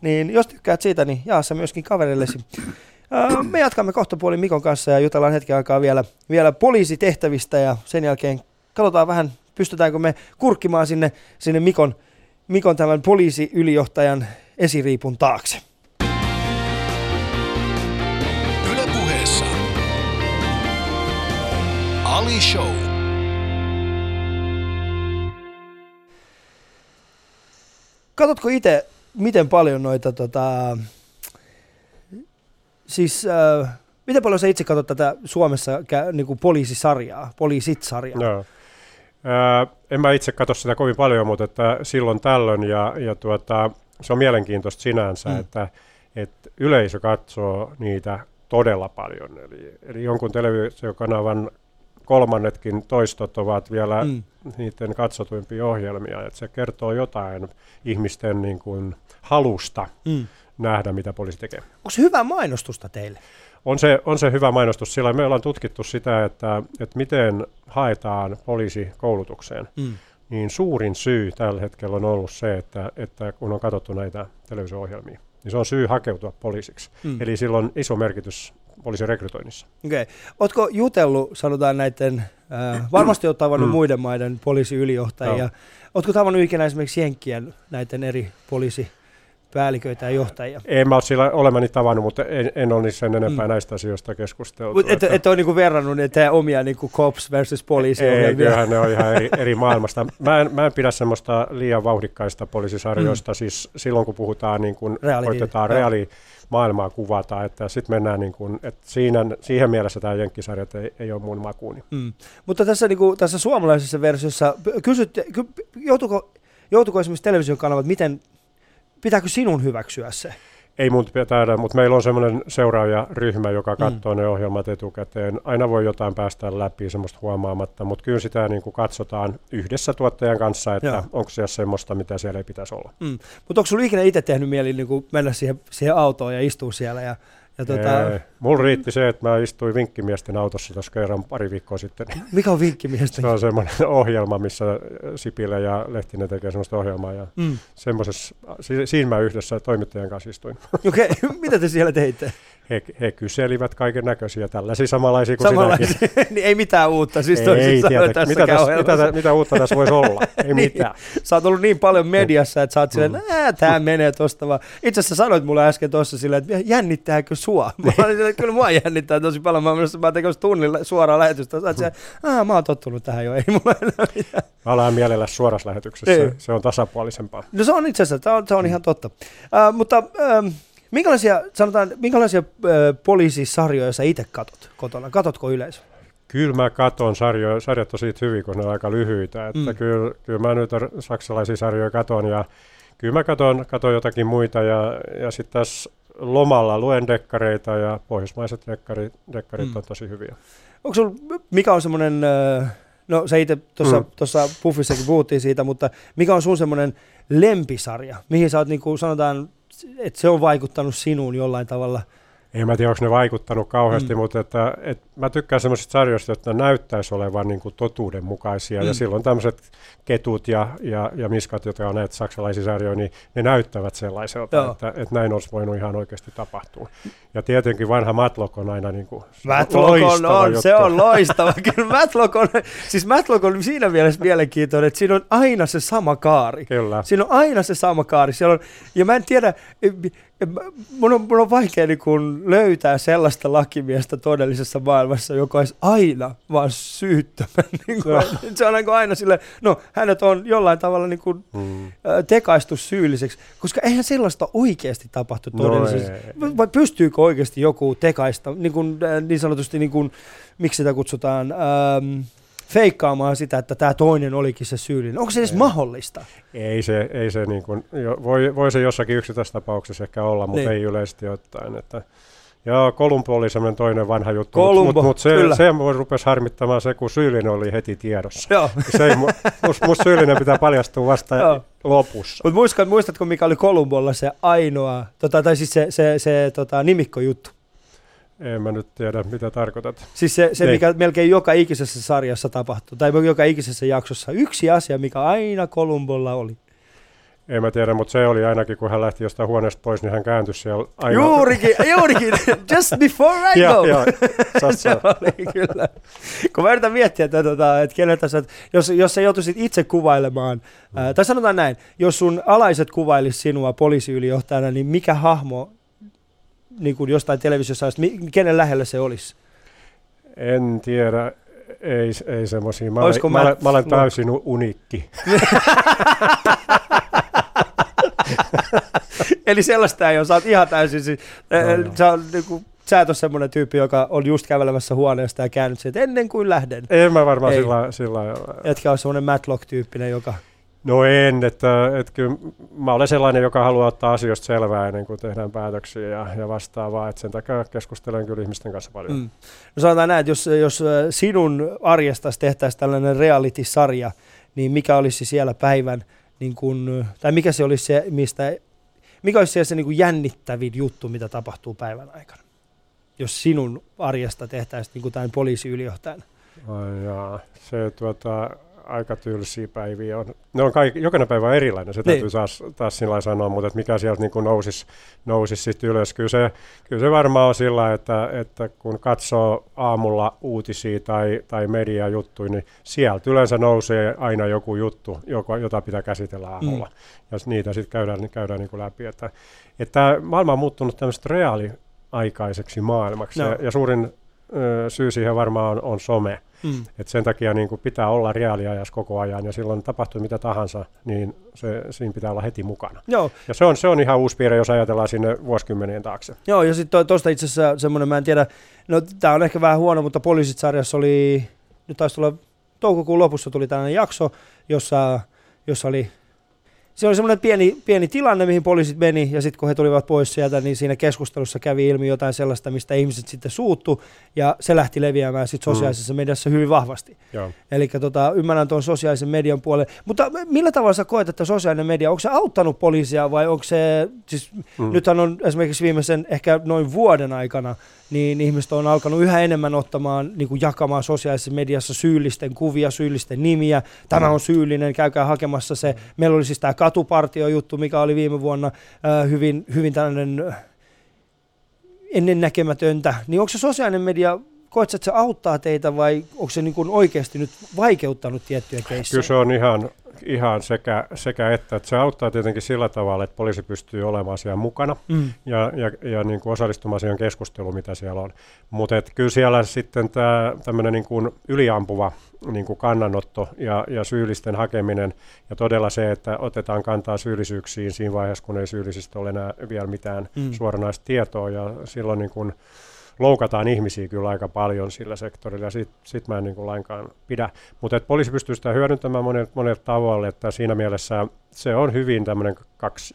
S3: Niin jos tykkäät siitä, niin jaa se myöskin kaverillesi. Me jatkamme kohta puolin Mikon kanssa ja jutellaan hetken aikaa vielä, vielä poliisitehtävistä ja sen jälkeen katsotaan vähän, pystytäänkö me kurkkimaan sinne, sinne Mikon, Mikon tämän poliisiylijohtajan esiriipun taakse.
S2: Yle puheessa. Ali Show.
S3: Katsotko itse, miten paljon noita, tota, siis äh, miten paljon sä itse katsot tätä Suomessa niin kuin poliisisarjaa, poliisit-sarjaa?
S1: Joo. Ää, en mä itse katso sitä kovin paljon, mutta että silloin tällöin ja, ja tuota, se on mielenkiintoista sinänsä,
S3: mm.
S1: että, että yleisö katsoo niitä todella paljon. Eli, eli jonkun televisiokanavan kolmannetkin toistot ovat vielä
S3: Mm.
S1: niiden katsotuimpia ohjelmia. Että se kertoo jotain ihmisten niin kuin halusta
S3: Mm.
S1: nähdä, mitä poliisi tekee.
S3: Onko se hyvää mainostusta teille?
S1: On se, on se hyvä mainostus, sillä me ollaan tutkittu sitä, että, että miten haetaan poliisikoulutukseen.
S3: Mm.
S1: Niin suurin syy tällä hetkellä on ollut se, että, että kun on katsottu näitä televisio-ohjelmia, niin se on syy hakeutua poliisiksi.
S3: Mm.
S1: Eli sillä on iso merkitys poliisin rekrytoinnissa.
S3: Okei. Okay. Oletko jutellut, sanotaan näiden, äh, varmasti olet tavannut
S1: Mm.
S3: muiden maiden poliisiylijohtajia.
S1: Joo.
S3: Oletko tavannut ikinä esimerkiksi Jenkkien näiden eri poliisipäälliköitä ja johtajia?
S1: En mä ole sillä olemani tavannut, mutta en, en ole sen enempää
S3: Mm.
S1: näistä asioista keskusteltu.
S3: Mut Et, et ole niinku verrannut niitä omia niinku cops versus poliisi
S1: Ei, kyllähän ne on ihan eri, eri maailmasta. Mä en, mä en pidä semmoista liian vauhdikkaista poliisisarjoista, mm. siis silloin kun puhutaan, niin kun
S3: Reality,
S1: koitetaan reaali maailmaa kuvata, että sitten mennään niin kuin, että siinä, siihen mielessä tämä jenkkisarjat ei, ei ole mun makuuni.
S3: Mm. Mutta tässä, niinku, tässä suomalaisessa versiossa, kysyt, ky, joutuuko, joutuuko esimerkiksi televisiokanavat, miten, pitääkö sinun hyväksyä se?
S1: Ei mun pitää, mutta meillä on semmoinen seuraajaryhmä, joka katsoo mm. ne ohjelmat etukäteen. Aina voi jotain päästä läpi semmoista huomaamatta, mutta kyllä sitä niin kuin katsotaan yhdessä tuottajan kanssa,
S3: Joo.
S1: että onko siellä semmoista, mitä siellä ei pitäisi olla.
S3: Mm. Mutta onko sinulla ikinä itse tehnyt mieli niinku mennä siihen, siihen autoon ja istua siellä ja, Ja tota,
S1: Ei, mulla riitti se, että mä istuin vinkkimiesten autossa tuossa kerran pari viikkoa sitten.
S3: mikä on vinkkimiestä?
S1: Se on semmoinen ohjelma, missä Sipilä ja Lehtinen tekee semmoista ohjelmaa. Ja
S3: Mm.
S1: semmoisessa, si- siinä mä yhdessä toimittajan kanssa istuin.
S3: Okei, mitä te siellä teitte?
S1: He, he kyselivät kaiken näköisiä tällaisia samanlaisia kuin sinäkin.
S3: Samanlaisia, niin ei mitään uutta, siis
S1: ei,
S3: toisin sanoen
S1: tietenkään. mitä, tässä, mitä,
S3: ohjelmassa.
S1: mitä, uutta tässä voisi olla? Ei
S3: Niin.
S1: mitään.
S3: Sä oot ollut niin paljon mediassa, että sä oot silleen, että tää menee tosta vaan. Itse asiassa sanoit mulle äsken tossa silleen, että jännittääkö sua? Mä olin silleen, kyllä mua jännittää tosi paljon. Mä menossa, mä tekemässä tunnin lä- suoraa lähetystä. Sä oot silleen, "Aa, mä oon tottunut tähän jo, ei mulla enää mitään.
S1: Mä alan mielellä suorassa lähetyksessä.
S3: Ei.
S1: Se, on tasapuolisempaa.
S3: No se on itse asiassa, se on, se on ihan totta. Uh, mutta ähm, minkälaisia, sanotaan, minkälaisia äh, poliisisarjoja sä itse katot kotona? Katotko yleisö?
S1: Kyllä mä katon sarjoja, sarjat on siitä hyvin, kun ne on aika lyhyitä. Että
S3: Mm.
S1: kyllä, kyllä mä nyt saksalaisia sarjoja katon ja kyllä mä katon, katon jotakin muita ja, ja sitten tässä lomalla luen dekkareita ja pohjoismaiset dekkarit, dekkarit
S3: Mm.
S1: on tosi hyviä.
S3: Onko sul, mikä on semmoinen, no sä itse tuossa
S1: Mm.
S3: tuossa Puffissakin puhuttiin siitä, mutta mikä on sun semmoinen lempisarja, mihin sä oot niinku, sanotaan, että se on vaikuttanut sinuun jollain tavalla?
S1: En mä tiedä, onko ne vaikuttanut kauheasti,
S3: Mm.
S1: mutta että, et mä tykkään semmoisista sarjoista, että ne näyttäisi olevan niin kuin totuudenmukaisia.
S3: Mm.
S1: Ja silloin tämmöiset ketut ja, ja, ja miskat, jotka on näitä saksalaisia sarjoja, niin ne näyttävät sellaiselta,
S3: Joo.
S1: että, että näin olisi voinut ihan oikeasti tapahtua. Ja tietenkin vanha Matlock on aina niin kuin
S3: Matlock on, on se on loistava. Kyllä Matlock on, siis Matlock on siinä mielessä mielenkiintoinen, että siinä on aina se sama kaari.
S1: Kyllä.
S3: Siinä on aina se sama kaari. Siellä on, ja mä en tiedä, mun on, mun on vaikea niin kun löytää sellaista lakimiestä todellisessa maailmassa, joka olisi aina vaan syyttömän. Niin
S1: Joo.
S3: se on niin aina sille, no hänet on jollain tavalla niin kuin,
S1: Mm.
S3: tekaistu syylliseksi, koska eihän sellaista oikeasti tapahtu
S1: No
S3: todellisessa.
S1: ei.
S3: Vai pystyykö oikeasti joku tekaista, niin, kuin, äh, niin sanotusti, niin kuin, miksi sitä kutsutaan, ähm, feikkaamaan sitä, että tämä toinen olikin se syyllinen. Onko se edes
S1: Ei.
S3: mahdollista?
S1: Ei se, ei se niin kuin, voi, voi se jossakin yksittäistapauksessa ehkä olla, mutta
S3: Niin.
S1: ei yleisesti ottaen. Että, ja Kolumbo oli semmoinen toinen vanha juttu,
S3: Kolumbo,
S1: mutta mut se,
S3: kyllä.
S1: se mua rupesi harmittamaan se, kun syyllinen oli heti tiedossa.
S3: Joo.
S1: Se ei, mu- musta must syyllinen pitää paljastua vasta
S3: Joo.
S1: lopussa.
S3: Mutta muistatko, muistatko, mikä oli Kolumbolla se ainoa, tota, tai siis se, se, se tota, nimikkojuttu?
S1: En mä nyt tiedä, mitä tarkoitat.
S3: Siis se, se
S1: Niin.
S3: mikä melkein joka ikisessä sarjassa tapahtuu, tai joka ikisessä jaksossa. Yksi asia, mikä aina Kolumbolla oli.
S1: En mä tiedä, mutta se oli ainakin, kun hän lähti jostain huoneesta pois, niin hän kääntyi siellä aina.
S3: Juurikin, juurikin, just before I go.
S1: joo.
S3: Se oli kyllä. Kun mä yritän miettiä, että, tota, että kenellä tässä, että jos, jos sä joutuisit itse kuvailemaan,
S1: Mm.
S3: ää, tai sanotaan näin, jos sun alaiset kuvailis sinua poliisiylijohtajana, niin mikä hahmo niin kuin jostain televisiossa, kenen lähellä se olisi?
S1: En tiedä. Ei, ei semmoisia. Mä,
S3: Olisiko
S1: olen, mä, olen,
S3: Matt
S1: mä olen täysin u- unikki.
S3: Eli sellaista ei ole, sä oot ihan täysin, siis,
S1: No joo.
S3: sä, on, niin kuin, sä et ole semmoinen tyyppi, joka on just kävelemässä huoneesta ja käynyt sieltä ennen kuin lähden.
S1: En mä varmaan
S3: Ei.
S1: sillä, sillä lailla-
S3: Etkä ole semmoinen Matlock-tyyppinen, joka...
S1: No en, että, että kyllä mä olen sellainen, joka haluaa ottaa asioista selvää ennen kuin tehdään päätöksiä ja, ja vastaavaa, että sen takia keskustelen kyllä ihmisten kanssa paljon.
S3: Mm. No sanotaan näin, että jos, jos äh, sinun arjestasi tehtäisiin tällainen reality-sarja, niin mikä olisi siellä päivän, niin kun, tai mikä se olisi se, mistä, mikä olisi se niin jännittävin juttu, mitä tapahtuu päivän aikana? Jos sinun arjesta tehtäisiin niin kuin tämän poliisiylijohtajana.
S1: Ai jaa, se tuota, aika tylsiä päiviä on. Ne on kaikki, jokainen päivä on erilainen, se täytyy
S3: Niin.
S1: taas, taas sillä sanoa, mutta että mikä sieltä niin kuin nousisi, nousisi sitten ylös. Kyllä se, kyllä se varmaan on sillä, että, että kun katsoo aamulla uutisia tai, tai mediajuttuja, niin sieltä yleensä nousee aina joku juttu, joka, jota pitää käsitellä aamulla. Mm. Ja niitä sitten käydään, niin käydään niin kuin läpi. Että, että maailma on muuttunut tämmöistä reaaliaikaiseksi maailmaksi.
S3: No.
S1: Ja, ja suurin syy siihen varmaan on, on some.
S3: Mm.
S1: Et sen takia niin kuin pitää olla reaaliajassa koko ajan ja silloin tapahtuu mitä tahansa, niin se, siinä pitää olla heti mukana.
S3: Joo,
S1: Ja se on, se on ihan uusi piirre, jos ajatellaan sinne vuosikymmenien taakse.
S3: joo, ja sitten tuosta itse asiassa semmoinen, mä en tiedä, no tämä on ehkä vähän huono, mutta poliisit-sarjassa oli, nyt taisi tulla toukokuun lopussa tuli tällainen jakso, jossa, jossa oli se oli semmoinen pieni, pieni tilanne, mihin poliisit meni, ja sitten kun he tulivat pois sieltä, niin siinä keskustelussa kävi ilmi jotain sellaista, mistä ihmiset sitten suuttu, ja se lähti leviämään sitten sosiaalisessa mm. mediassa hyvin vahvasti. Eli tota, ymmärrän tuon sosiaalisen median puolen. Mutta millä tavalla sä koet, että sosiaalinen media, onko se auttanut poliisia vai onko se, siis mm. nythän on esimerkiksi viimeisen ehkä noin vuoden aikana, niin ihmiset on alkanut yhä enemmän ottamaan, niin kuin jakamaan sosiaalisessa mediassa syyllisten kuvia, syyllisten nimiä. Tämä on syyllinen, käykää hakemassa se. Meillä oli siis tämä katupartio-juttu, mikä oli viime vuonna äh, hyvin, hyvin tällainen ennennäkemätöntä. Niin onko se sosiaalinen media koetko, että se auttaa teitä vai onko se niin kuin oikeasti nyt vaikeuttanut tiettyjä keissejä?
S1: Kyllä se on ihan, ihan sekä, sekä että, että se auttaa tietenkin sillä tavalla, että poliisi pystyy olemaan siellä mukana mm. ja, ja, ja niin kuin osallistumaan siihen keskusteluun, mitä siellä on. Mutta kyllä siellä sitten tämä tämmöinen niin kuin yliampuva niin kuin kannanotto ja, ja syyllisten hakeminen ja todella se, että otetaan kantaa syyllisyyksiin siinä vaiheessa, kun ei syyllisistä ole enää vielä mitään mm. suoranaista tietoa ja silloin niin kuin, loukataan ihmisiä kyllä aika paljon sillä sektorilla, ja sitten sit mä en niin kuin lainkaan pidä. Mutta poliisi pystyy sitä hyödyntämään monella, monella tavalla, että siinä mielessä se on hyvin tämmöinen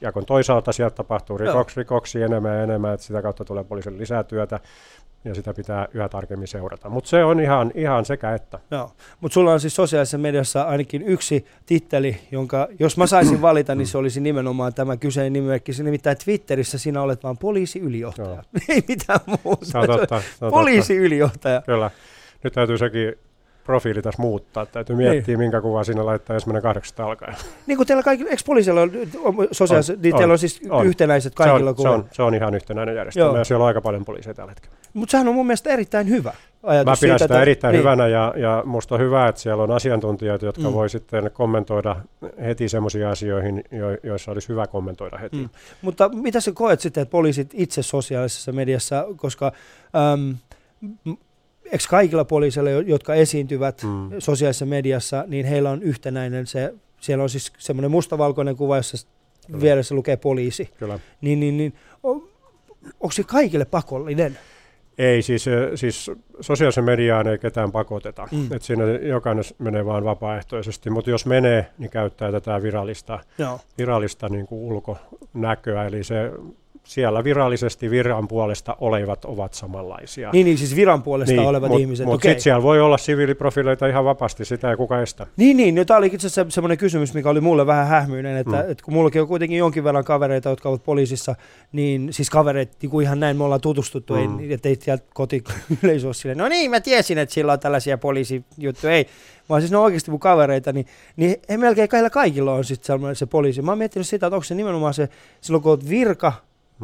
S1: jakon Toisaalta sieltä tapahtuu rikoks, rikoksia enemmän ja enemmän, että sitä kautta tulee poliisille lisää työtä, ja sitä pitää yhä tarkemmin seurata. Mutta se on ihan, ihan sekä että.
S3: Joo, mutta sulla on siis sosiaalisessa mediassa ainakin yksi titteli, jonka jos mä saisin valita, niin se olisi nimenomaan tämä kyseinen nimimerkki. Nimittäin Twitterissä sinä olet vain poliisiylijohtaja. Ei mitään muuta. Se on totta, on poliisiylijohtaja.
S1: Kyllä. Nyt täytyy sekin profiili tässä muuttaa. Täytyy miettiä, niin. minkä kuva siinä laittaa ensimmäinen kahdeksasta alkaen.
S3: Niin kuin teillä kaikilla, eikö poliisilla on, sosiaalis- on, niin on, teillä on siis on. yhtenäiset kaikilla
S1: se on, se on, se on ihan yhtenäinen järjestelmä Joo. ja siellä on aika paljon poliiseja tällä hetkellä.
S3: Mutta sehän on mun mielestä erittäin hyvä ajatus.
S1: Mä pidän siitä, sitä että, erittäin niin. hyvänä ja, ja musta on hyvä, että siellä on asiantuntijoita, jotka mm. voi sitten kommentoida heti semmoisiin asioihin, jo, joissa olisi hyvä kommentoida heti. Mm.
S3: Mutta mitä sä koet sitten, että poliisit itse sosiaalisessa mediassa, koska äm, eikö kaikilla poliiseilla, jotka esiintyvät mm. sosiaalisessa mediassa, niin heillä on yhtenäinen se, siellä on siis semmoinen mustavalkoinen kuva, jossa Kyllä. vieressä lukee poliisi.
S1: Kyllä.
S3: Niin, niin, niin on, onko se kaikille pakollinen?
S1: Ei, siis, siis sosiaalisen mediaan ei ketään pakoteta. Mm. Et siinä jokainen menee vain vapaaehtoisesti, mutta jos menee, niin käyttää tätä virallista, Joo. virallista niin kuin ulkonäköä, eli se siellä virallisesti viran puolesta olevat ovat samanlaisia.
S3: Niin, niin siis viran puolesta niin, olevat mut, ihmiset.
S1: Mutta sitten siellä voi olla siviiliprofiileita ihan vapaasti, sitä ei kuka estä.
S3: Niin, niin. No, tämä oli itse asiassa semmoinen kysymys, mikä oli mulle vähän hähmyinen, että, mm. että kun mullakin on kuitenkin jonkin verran kavereita, jotka ovat poliisissa, niin siis kavereet, niin kuin ihan näin me ollaan tutustuttu, mm. ei, ettei sieltä koti silleen, no niin, mä tiesin, että sillä on tällaisia poliisijuttuja, ei vaan siis ne on oikeasti mun kavereita, niin, niin he melkein kaikilla kaikilla on sitten se poliisi. Mä oon miettinyt sitä, että onko se nimenomaan se, silloin kun olet virka.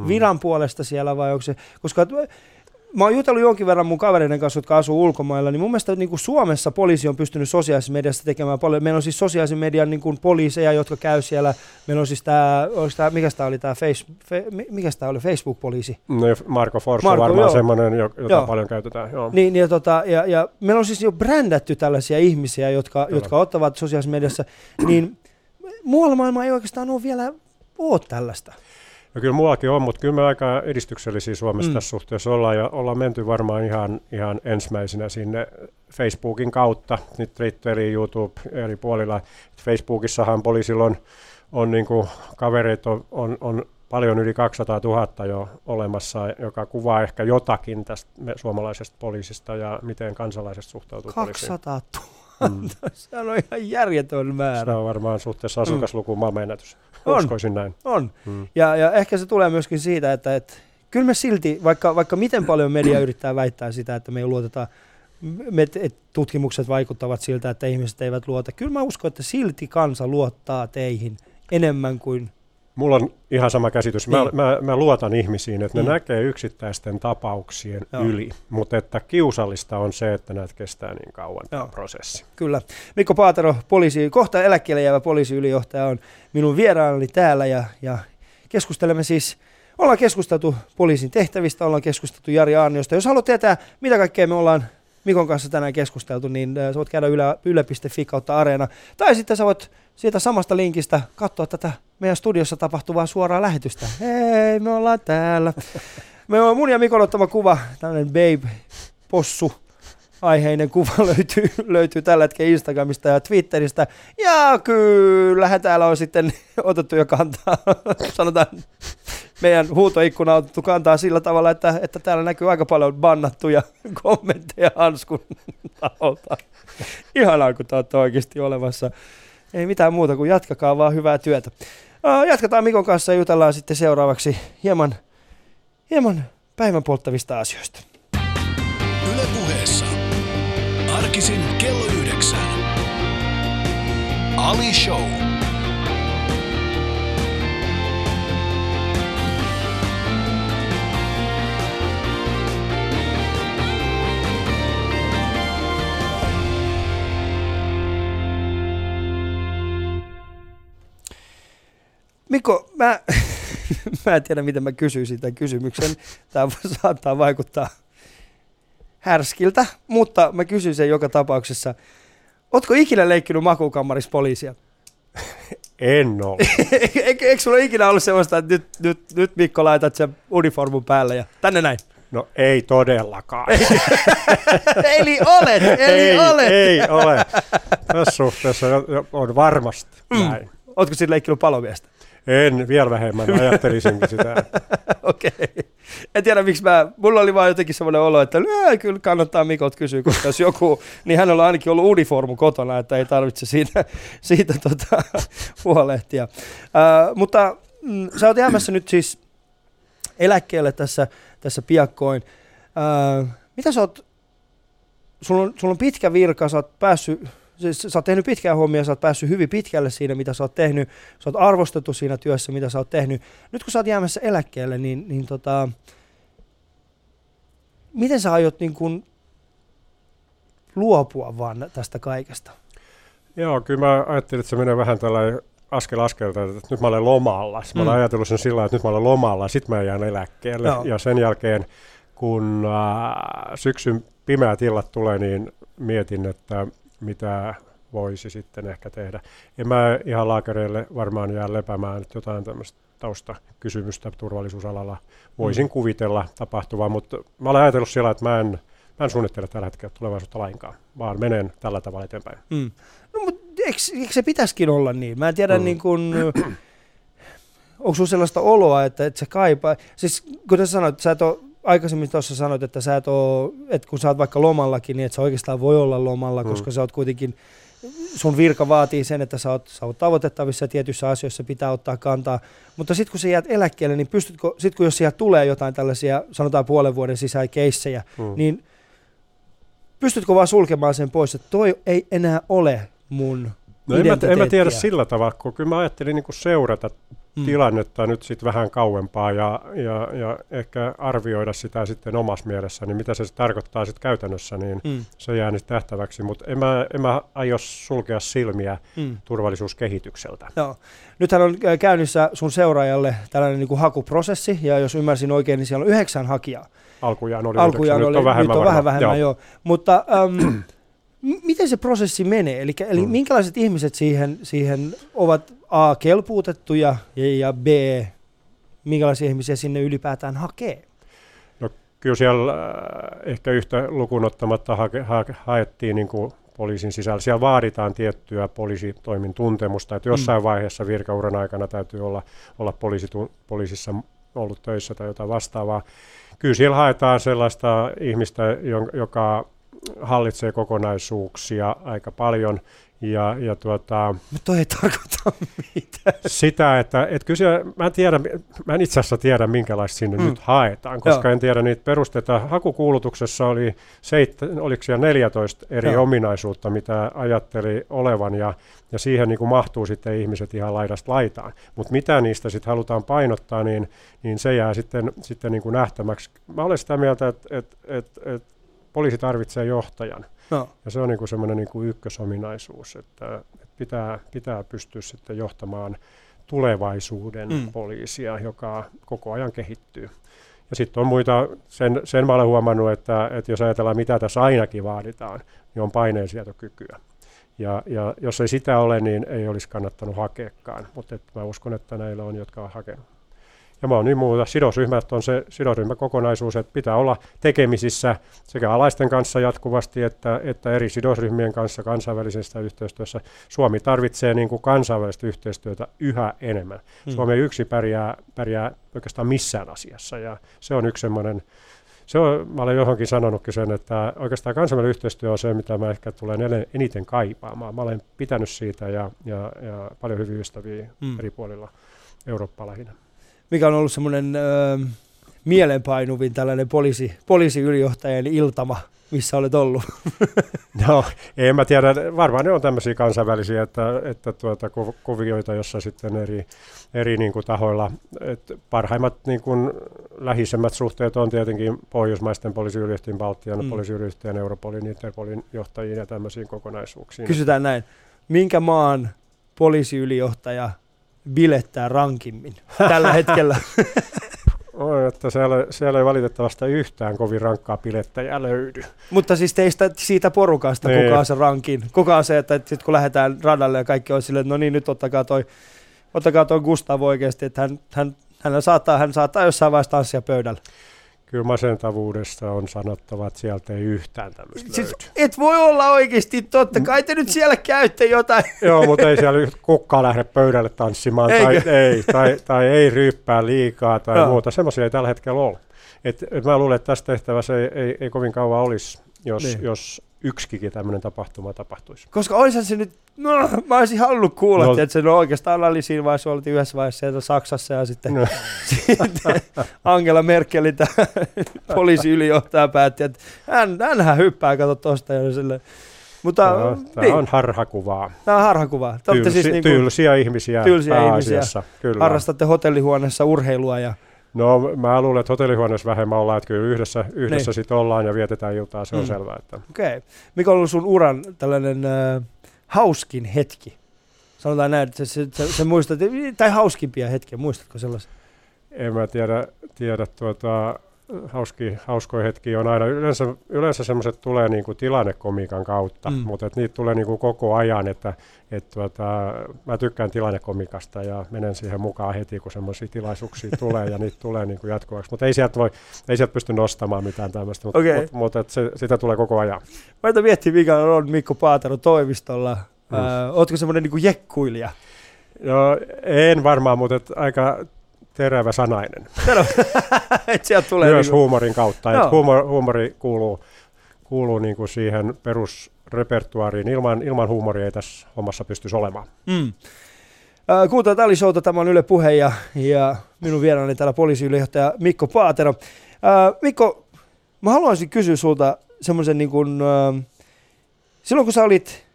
S3: Viran puolesta siellä vai onko se, koska mä oon jutellut jonkin verran mun kavereiden kanssa, jotka asuu ulkomailla, niin mun mielestä niin kuin Suomessa poliisi on pystynyt sosiaalisessa mediassa tekemään paljon. Meillä on siis sosiaalisen median niin kuin poliiseja, jotka käy siellä. Meillä on siis tämä, tämä mikä tämä oli tämä face, fe, mikä tämä oli, Facebook-poliisi?
S1: No, Marko Forss on varmaan semmoinen, jota joo. paljon käytetään. Joo.
S3: Niin, ja, tota, ja, ja, meillä on siis jo brändätty tällaisia ihmisiä, jotka, jotka ottavat sosiaalisessa mediassa, niin muualla maailmaa ei oikeastaan ole vielä ole tällaista.
S1: No kyllä muakin on, mutta kyllä me aika edistyksellisiä Suomessa mm. tässä suhteessa ollaan ja ollaan menty varmaan ihan, ihan ensimmäisenä sinne Facebookin kautta, nyt Twitteri, YouTube eri puolilla. Facebookissahan poliisilla on, on niin kuin, kavereita on, on, on paljon yli 200 000 jo olemassa, joka kuvaa ehkä jotakin tästä suomalaisesta poliisista ja miten kansalaiset suhtautuu
S3: 200 000? Mm. Se on ihan järjetön määrä.
S1: Se on varmaan suhteessa asukaslukuun mm. maailmanennätys. On, Uskoisin näin.
S3: On. Hmm. Ja, ja ehkä se tulee myöskin siitä, että, että kyllä me silti, vaikka, vaikka miten paljon media yrittää väittää sitä, että me ei luoteta, me, että tutkimukset vaikuttavat siltä, että ihmiset eivät luota. Kyllä mä uskon, että silti kansa luottaa teihin enemmän kuin
S1: Mulla on ihan sama käsitys. Mä, niin. mä, mä luotan ihmisiin, että ne mm. näkee yksittäisten tapauksien Joo. yli, mutta että kiusallista on se, että näitä kestää niin kauan Joo. prosessi.
S3: Kyllä. Mikko Paatero, poliisi, kohta eläkkeelle jäävä poliisiylijohtaja on minun vieraani täällä ja, ja keskustelemme siis Ollaan keskusteltu poliisin tehtävistä, ollaan keskusteltu Jari Aarniosta. Jos haluat tietää, mitä kaikkea me ollaan Mikon kanssa tänään keskusteltu, niin äh, sä voit käydä yle, kautta areena. Tai sitten sä voit siitä samasta linkistä katsoa tätä meidän studiossa tapahtuvaa suoraa lähetystä. Hei, me ollaan täällä. Me on mun ja Mikon ottama kuva, tämmöinen babe, possu, aiheinen kuva löytyy, löytyy tällä hetkellä Instagramista ja Twitteristä. Ja kyllähän täällä on sitten otettu jo kantaa, sanotaan meidän huutoikkuna on kantaa sillä tavalla, että, että täällä näkyy aika paljon bannattuja kommentteja Hanskun taholta. Ihanaa, kun te olette oikeasti olemassa. Ei mitään muuta kuin jatkakaa vaan hyvää työtä. Jatketaan Mikon kanssa ja jutellaan sitten seuraavaksi hieman, hieman päivän polttavista asioista.
S2: Ylepuheessa arkisin kello yhdeksän. Ali Show.
S3: Mikko, mä, mä en tiedä, miten mä kysyisin tämän kysymyksen. Tämä saattaa vaikuttaa härskiltä, mutta mä kysyn sen joka tapauksessa. Ootko ikinä leikkinyt makuukammarissa poliisia?
S1: En ole.
S3: Eikö, eikö sulla ikinä ollut sellaista, että nyt, nyt, nyt Mikko laitat sen uniformun päälle ja tänne näin?
S1: No ei todellakaan.
S3: eli olet, eli
S1: ei,
S3: olet.
S1: ei ole. Tässä suhteessa on varmasti mm. näin.
S3: Ootko sitten leikkinyt palomiestä?
S1: En, vielä vähemmän, ajattelisinkin sitä.
S3: Okei. Okay. En tiedä miksi mä, mulla oli vaan jotenkin semmoinen olo, että kyllä kannattaa Mikot kysyä, koska jos joku, niin hänellä on ainakin ollut uniformu kotona, että ei tarvitse siitä, siitä tota, huolehtia. Uh, mutta mm, sä oot jäämässä nyt siis eläkkeelle tässä, tässä piakkoin. Uh, mitä sä oot, sulla on, sulla on pitkä virka, sä oot päässyt sä oot tehnyt pitkään hommia, sä oot päässyt hyvin pitkälle siinä, mitä sä oot tehnyt, sä oot arvostettu siinä työssä, mitä sä oot tehnyt. Nyt kun sä oot jäämässä eläkkeelle, niin, niin tota, miten sä aiot niin kun luopua vaan tästä kaikesta?
S1: Joo, kyllä mä ajattelin, että se menee vähän tällä askel askelta, että nyt mä olen lomalla. Mä olen mm. ajatellut sen sillä että nyt mä olen lomalla, sitten mä jään eläkkeelle. Joo. Ja sen jälkeen, kun äh, syksyn pimeät illat tulee, niin mietin, että mitä voisi sitten ehkä tehdä. En mä ihan laakereille varmaan jää lepäämään, että jotain tämmöistä taustakysymystä turvallisuusalalla voisin mm. kuvitella tapahtuvaa, mutta mä olen ajatellut siellä, että mä en, mä en suunnittele tällä hetkellä tulevaisuutta lainkaan, vaan menen tällä tavalla eteenpäin.
S3: Mm. No mutta eikö, eikö se pitäisikin olla niin? Mä en tiedä mm. niin kuin, onko sinulla sellaista oloa, että, että se kaipaa, siis kuten sanoit, sä et ole aikaisemmin tuossa sanoit, että sä et oo, että kun sä oot vaikka lomallakin, niin et sä oikeastaan voi olla lomalla, mm. koska sä oot kuitenkin, sun virka vaatii sen, että sä oot, sä oot tavoitettavissa tietyissä asioissa pitää ottaa kantaa. Mutta sitten kun sä jäät eläkkeelle, niin pystytkö, sit kun jos siellä tulee jotain tällaisia, sanotaan puolen vuoden sisään keissejä, mm. niin pystytkö vaan sulkemaan sen pois, että toi ei enää ole mun No en mä,
S1: en mä tiedä sillä tavalla, kun kyllä mä ajattelin niin seurata mm. tilannetta nyt sitten vähän kauempaa ja, ja, ja ehkä arvioida sitä sitten omassa mielessä, niin mitä se tarkoittaa sitten käytännössä, niin mm. se jää nyt tähtäväksi, mutta en mä, en mä aio sulkea silmiä mm. turvallisuuskehitykseltä.
S3: Joo. Nythän on äh, käynnissä sun seuraajalle tällainen niin kuin hakuprosessi, ja jos ymmärsin oikein, niin siellä on yhdeksän hakijaa.
S1: Alkujaan oli
S3: Alkujaan yhdeksän, oli, nyt on vähemmän, nyt on vähän vähemmän joo. joo. Mutta miten se prosessi menee? Eli, eli mm. minkälaiset ihmiset siihen, siihen ovat A, kelpuutettuja ja, ja B, minkälaisia ihmisiä sinne ylipäätään hakee?
S1: No kyllä siellä äh, ehkä yhtä lukuun ottamatta ha, ha, haettiin niin kuin poliisin sisällä. Siellä vaaditaan tiettyä poliisitoimin tuntemusta, että jossain mm. vaiheessa virkauran aikana täytyy olla, olla poliisitu, poliisissa ollut töissä tai jotain vastaavaa. Kyllä siellä haetaan sellaista ihmistä, joka hallitsee kokonaisuuksia aika paljon. Ja, ja tuota,
S3: Mutta ei tarkoita mitään.
S1: Sitä, että et kysyä, mä, en tiedä, mä en itse asiassa tiedä, minkälaista sinne mm. nyt haetaan, koska Joo. en tiedä niitä perusteita. Hakukuulutuksessa oli seittä, oliko siellä 14 eri Joo. ominaisuutta, mitä ajatteli olevan, ja, ja siihen niin kuin mahtuu sitten ihmiset ihan laidasta laitaan. Mutta mitä niistä sitten halutaan painottaa, niin, niin se jää sitten, sitten niin kuin nähtämäksi. Mä olen sitä mieltä, että et, et, et poliisi tarvitsee johtajan. No. Ja se on niin semmoinen niin ykkösominaisuus, että, että pitää, pitää pystyä sitten johtamaan tulevaisuuden mm. poliisia, joka koko ajan kehittyy. Ja sitten on muita, sen, sen mä olen huomannut, että, että jos ajatellaan mitä tässä ainakin vaaditaan, niin on paineensietokykyä. Ja, ja jos ei sitä ole, niin ei olisi kannattanut hakeakaan, mutta mä uskon, että näillä on, jotka on hakenut. Ja moni muuta. Sidosryhmät on se sidosryhmäkokonaisuus, että pitää olla tekemisissä sekä alaisten kanssa jatkuvasti että, että eri sidosryhmien kanssa kansainvälisessä yhteistyössä. Suomi tarvitsee niin kuin kansainvälistä yhteistyötä yhä enemmän. Hmm. Suomi yksi pärjää, pärjää oikeastaan missään asiassa ja se on yksi semmoinen se on, mä olen johonkin sanonutkin sen, että oikeastaan kansainvälinen yhteistyö on se, mitä mä ehkä tulen eniten kaipaamaan. Mä olen pitänyt siitä ja, ja, ja paljon hyviä ystäviä mm. eri puolilla Eurooppaa lähinnä.
S3: Mikä on ollut semmoinen ö, mielenpainuvin tällainen poliisi, poliisiylijohtajan iltama missä olet ollut?
S1: no, en mä tiedä. Varmaan ne on tämmöisiä kansainvälisiä, että, että tuota, kuvioita, jossa sitten eri, eri niin kuin tahoilla, että parhaimmat niin kuin, lähisemmät suhteet on tietenkin pohjoismaisten poliisiylijohtajien, Baltian mm. poliisiylijohtajien, Europolin, Interpolin johtajiin ja tämmöisiin kokonaisuuksiin.
S3: Kysytään näin. Minkä maan poliisiylijohtaja bilettää rankimmin tällä hetkellä?
S1: On, että siellä, siellä ei valitettavasti yhtään kovin rankkaa pilettäjää löydy.
S3: Mutta siis teistä siitä porukasta, niin. kuka on se rankin? Kuka on se, että, sit kun lähdetään radalle ja kaikki on silleen, että no niin, nyt ottakaa toi, ottakaa toi Gustav oikeasti, että hän, hän, hän, saattaa, hän saattaa jossain vaiheessa tanssia pöydällä
S1: kyllä masentavuudesta on sanottava, että sieltä ei yhtään tämmöistä siis löydy.
S3: Et voi olla oikeasti, totta kai te nyt siellä käytte jotain.
S1: Joo, mutta ei siellä kukkaa lähde pöydälle tanssimaan tai ei, tai, tai ei ryyppää liikaa tai no. muuta. Semmoisia ei tällä hetkellä ole. Et, et mä luulen, että tässä tehtävässä ei, ei, ei kovin kauan olisi, jos, niin. jos yksikin tämmöinen tapahtuma tapahtuisi.
S3: Koska olisi se nyt, no, mä olisin halunnut kuulla, no, että se no, oikeastaan oli siinä vaiheessa, oltiin yhdessä vaiheessa Saksassa ja sitten, no. sitten Angela Merkelin poliisiylijohtaja päätti, että hän, hänhän hyppää, kato tosta ja sille.
S1: Mutta, no, tämä niin. on harhakuvaa.
S3: Tämä on harhakuvaa.
S1: Tylsi, siis niin kuin, tylsiä ihmisiä tylsiä ihmisiä.
S3: Kyllä. Harrastatte hotellihuoneessa urheilua ja
S1: No mä luulen, että hotellihuoneessa vähemmän ollaan, että kyllä yhdessä, yhdessä niin. sitten ollaan ja vietetään iltaa, se on mm. selvää. Että.
S3: Okei. Okay. Mikä on ollut sun uran tällainen äh, hauskin hetki? Sanotaan näin, että se, se, se muistat, tai hauskimpia hetkiä, muistatko sellaisen?
S1: En mä tiedä, tiedä tuota, hauski, hauskoja hetkiä on aina, yleensä, yleensä semmoiset tulee niin kuin tilannekomiikan kautta, mm. mutta et niitä tulee niin kuin koko ajan, että et tuota, mä tykkään tilannekomikasta ja menen siihen mukaan heti, kun semmoisia tilaisuuksia tulee ja niitä tulee niin kuin jatkuvaksi, mutta ei sieltä voi, ei sieltä pysty nostamaan mitään tämmöistä, mutta okay. mut, mut, et se, sitä tulee koko ajan.
S3: Mä en miettiä, mikä on Mikko Paatero toimistolla. Mm. Äh, ootko semmoinen niin jekkuilija?
S1: No, en varmaan, mutta aika terävä sanainen.
S3: et sieltä tulee
S1: Myös niinku... huumorin kautta. Et huumor, huumori kuuluu, kuuluu niinku siihen perusrepertuaariin. Ilman, ilman huumoria ei tässä hommassa pystyisi olemaan. Mm.
S3: Äh, kuuntelut Ali Showta, tämä on Yle Puhe ja, ja minun vieraani täällä poliisiylijohtaja Mikko Paatero. Äh, Mikko, mä haluaisin kysyä sulta semmoisen niin kuin, äh, silloin kun sä olit,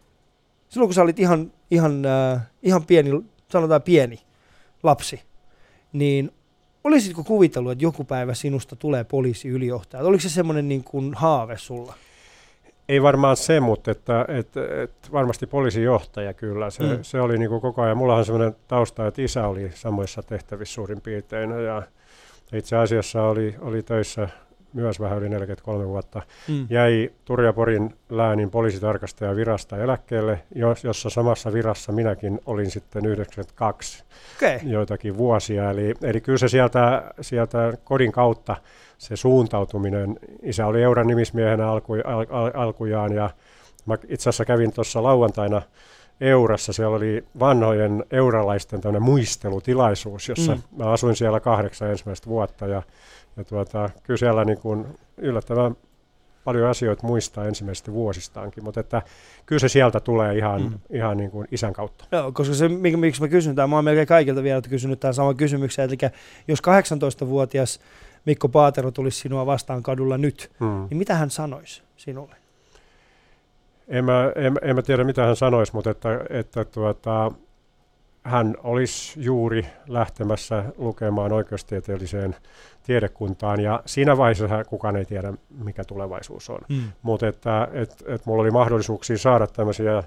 S3: silloin kun sä olit ihan, ihan, ihan pieni, sanotaan pieni lapsi, niin olisitko kuvitellut, että joku päivä sinusta tulee poliisiylijohtaja? Oliko se semmoinen niin kuin haave sulla?
S1: Ei varmaan se, mutta että, että, että varmasti poliisijohtaja kyllä. Se, mm. se oli niin kuin koko ajan. Mulla on semmoinen tausta, että isä oli samoissa tehtävissä suurin piirtein. Ja itse asiassa oli, oli töissä myös vähän yli 43 vuotta, mm. jäi Turjaporin läänin poliisitarkastaja virasta eläkkeelle, jossa samassa virassa minäkin olin sitten 92 okay. joitakin vuosia. Eli, eli kyllä se sieltä, sieltä kodin kautta se suuntautuminen, isä oli Euran nimismiehenä alku, al, al, alkujaan ja mä itse asiassa kävin tuossa lauantaina Eurassa, siellä oli vanhojen euralaisten muistelutilaisuus, jossa mm. mä asuin siellä kahdeksan ensimmäistä vuotta ja ja tuota, kyllä siellä niin kuin yllättävän paljon asioita muistaa ensimmäisistä vuosistaankin, mutta että kyllä se sieltä tulee ihan, mm. ihan niin kuin isän kautta.
S3: Joo, koska se, miksi mä kysyn tämän, mä oon melkein kaikilta vielä kysynyt tämän saman kysymyksen, eli jos 18-vuotias Mikko Paatero tulisi sinua vastaan kadulla nyt, mm. niin mitä hän sanoisi sinulle?
S1: En mä, en, en mä tiedä, mitä hän sanoisi, mutta että, että tuota, hän olisi juuri lähtemässä lukemaan oikeustieteelliseen tiedekuntaan ja siinä vaiheessa kukaan ei tiedä, mikä tulevaisuus on. Mm. Mutta että et, et mulla oli mahdollisuuksia saada tämmöisiä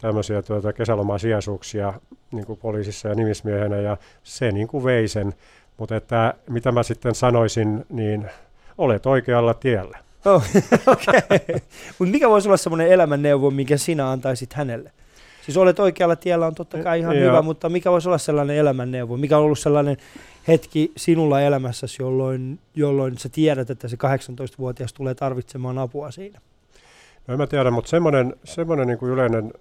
S1: tämmöisiä tuota, kesälomasijaisuuksia niin kuin poliisissa ja nimismiehenä ja se niin kuin vei sen. Mutta että mitä mä sitten sanoisin, niin olet oikealla tiellä.
S3: Oh, okay. Mutta mikä voisi olla semmoinen elämänneuvo, minkä sinä antaisit hänelle? Siis olet oikealla tiellä on totta kai ihan
S1: Ja-
S3: hyvä, mutta mikä voisi olla sellainen elämänneuvo? Mikä on ollut sellainen hetki sinulla elämässäsi, jolloin, jolloin sä tiedät, että se 18-vuotias tulee tarvitsemaan apua siinä?
S1: No en mä tiedä, mutta semmoinen, semmoinen niin kuin yleinen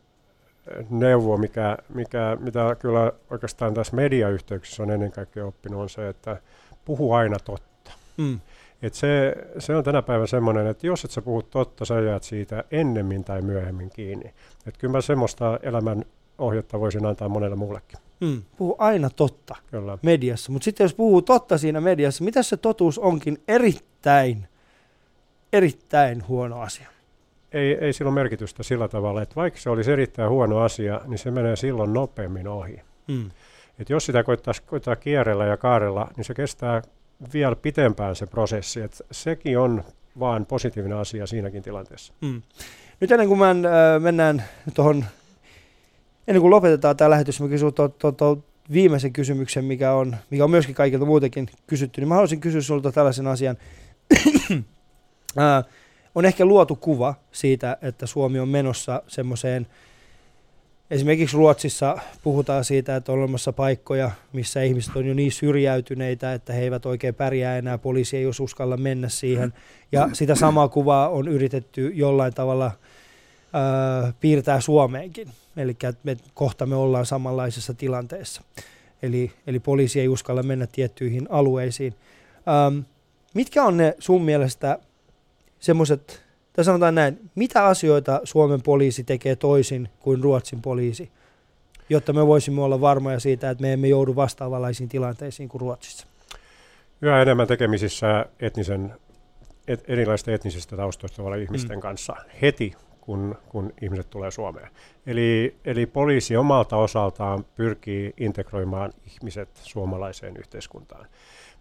S1: neuvo, mikä, mikä, mitä kyllä oikeastaan tässä mediayhteyksissä on ennen kaikkea oppinut, on se, että puhu aina totta.
S3: Mm.
S1: Et se, se on tänä päivänä semmoinen, että jos et sä puhu totta, sä jäät siitä ennemmin tai myöhemmin kiinni. Et kyllä mä semmoista elämän ohjetta voisin antaa monelle muullekin.
S3: Mm. Puhu aina totta
S1: Kyllä.
S3: mediassa, mutta sitten jos puhuu totta siinä mediassa, mitä se totuus onkin erittäin, erittäin huono asia?
S1: Ei, ei sillä ole merkitystä sillä tavalla, että vaikka se olisi erittäin huono asia, niin se menee silloin nopeammin ohi.
S3: Mm.
S1: Et jos sitä koittaa, koittaa kierrellä ja kaarella, niin se kestää vielä pitempään se prosessi. Et sekin on vaan positiivinen asia siinäkin tilanteessa.
S3: Mm. Nyt ennen kuin mä, äh, mennään tuohon, ennen kuin lopetetaan tämä lähetys, mä kysyn tuon to, to, viimeisen kysymyksen, mikä on, mikä on myöskin kaikilta muutenkin kysytty, niin mä haluaisin kysyä sinulta tällaisen asian. äh, on ehkä luotu kuva siitä, että Suomi on menossa semmoiseen, esimerkiksi Ruotsissa puhutaan siitä, että on olemassa paikkoja, missä ihmiset on jo niin syrjäytyneitä, että he eivät oikein pärjää enää, poliisi ei jos uskalla mennä siihen. Ja sitä samaa kuvaa on yritetty jollain tavalla ää, piirtää Suomeenkin. Eli me, kohta me ollaan samanlaisessa tilanteessa. Eli, eli poliisi ei uskalla mennä tiettyihin alueisiin. Ähm, mitkä on ne sun mielestä semmoiset, tai sanotaan näin, mitä asioita Suomen poliisi tekee toisin kuin Ruotsin poliisi, jotta me voisimme olla varmoja siitä, että me emme joudu vastaavanlaisiin tilanteisiin kuin Ruotsissa?
S1: Yhä enemmän tekemisissä etnisen, et, erilaisten etnisistä taustoista olevien ihmisten
S3: Mm.
S1: kanssa heti, kun, kun ihmiset tulee Suomeen. Eli, eli poliisi omalta osaltaan pyrkii integroimaan ihmiset suomalaiseen yhteiskuntaan.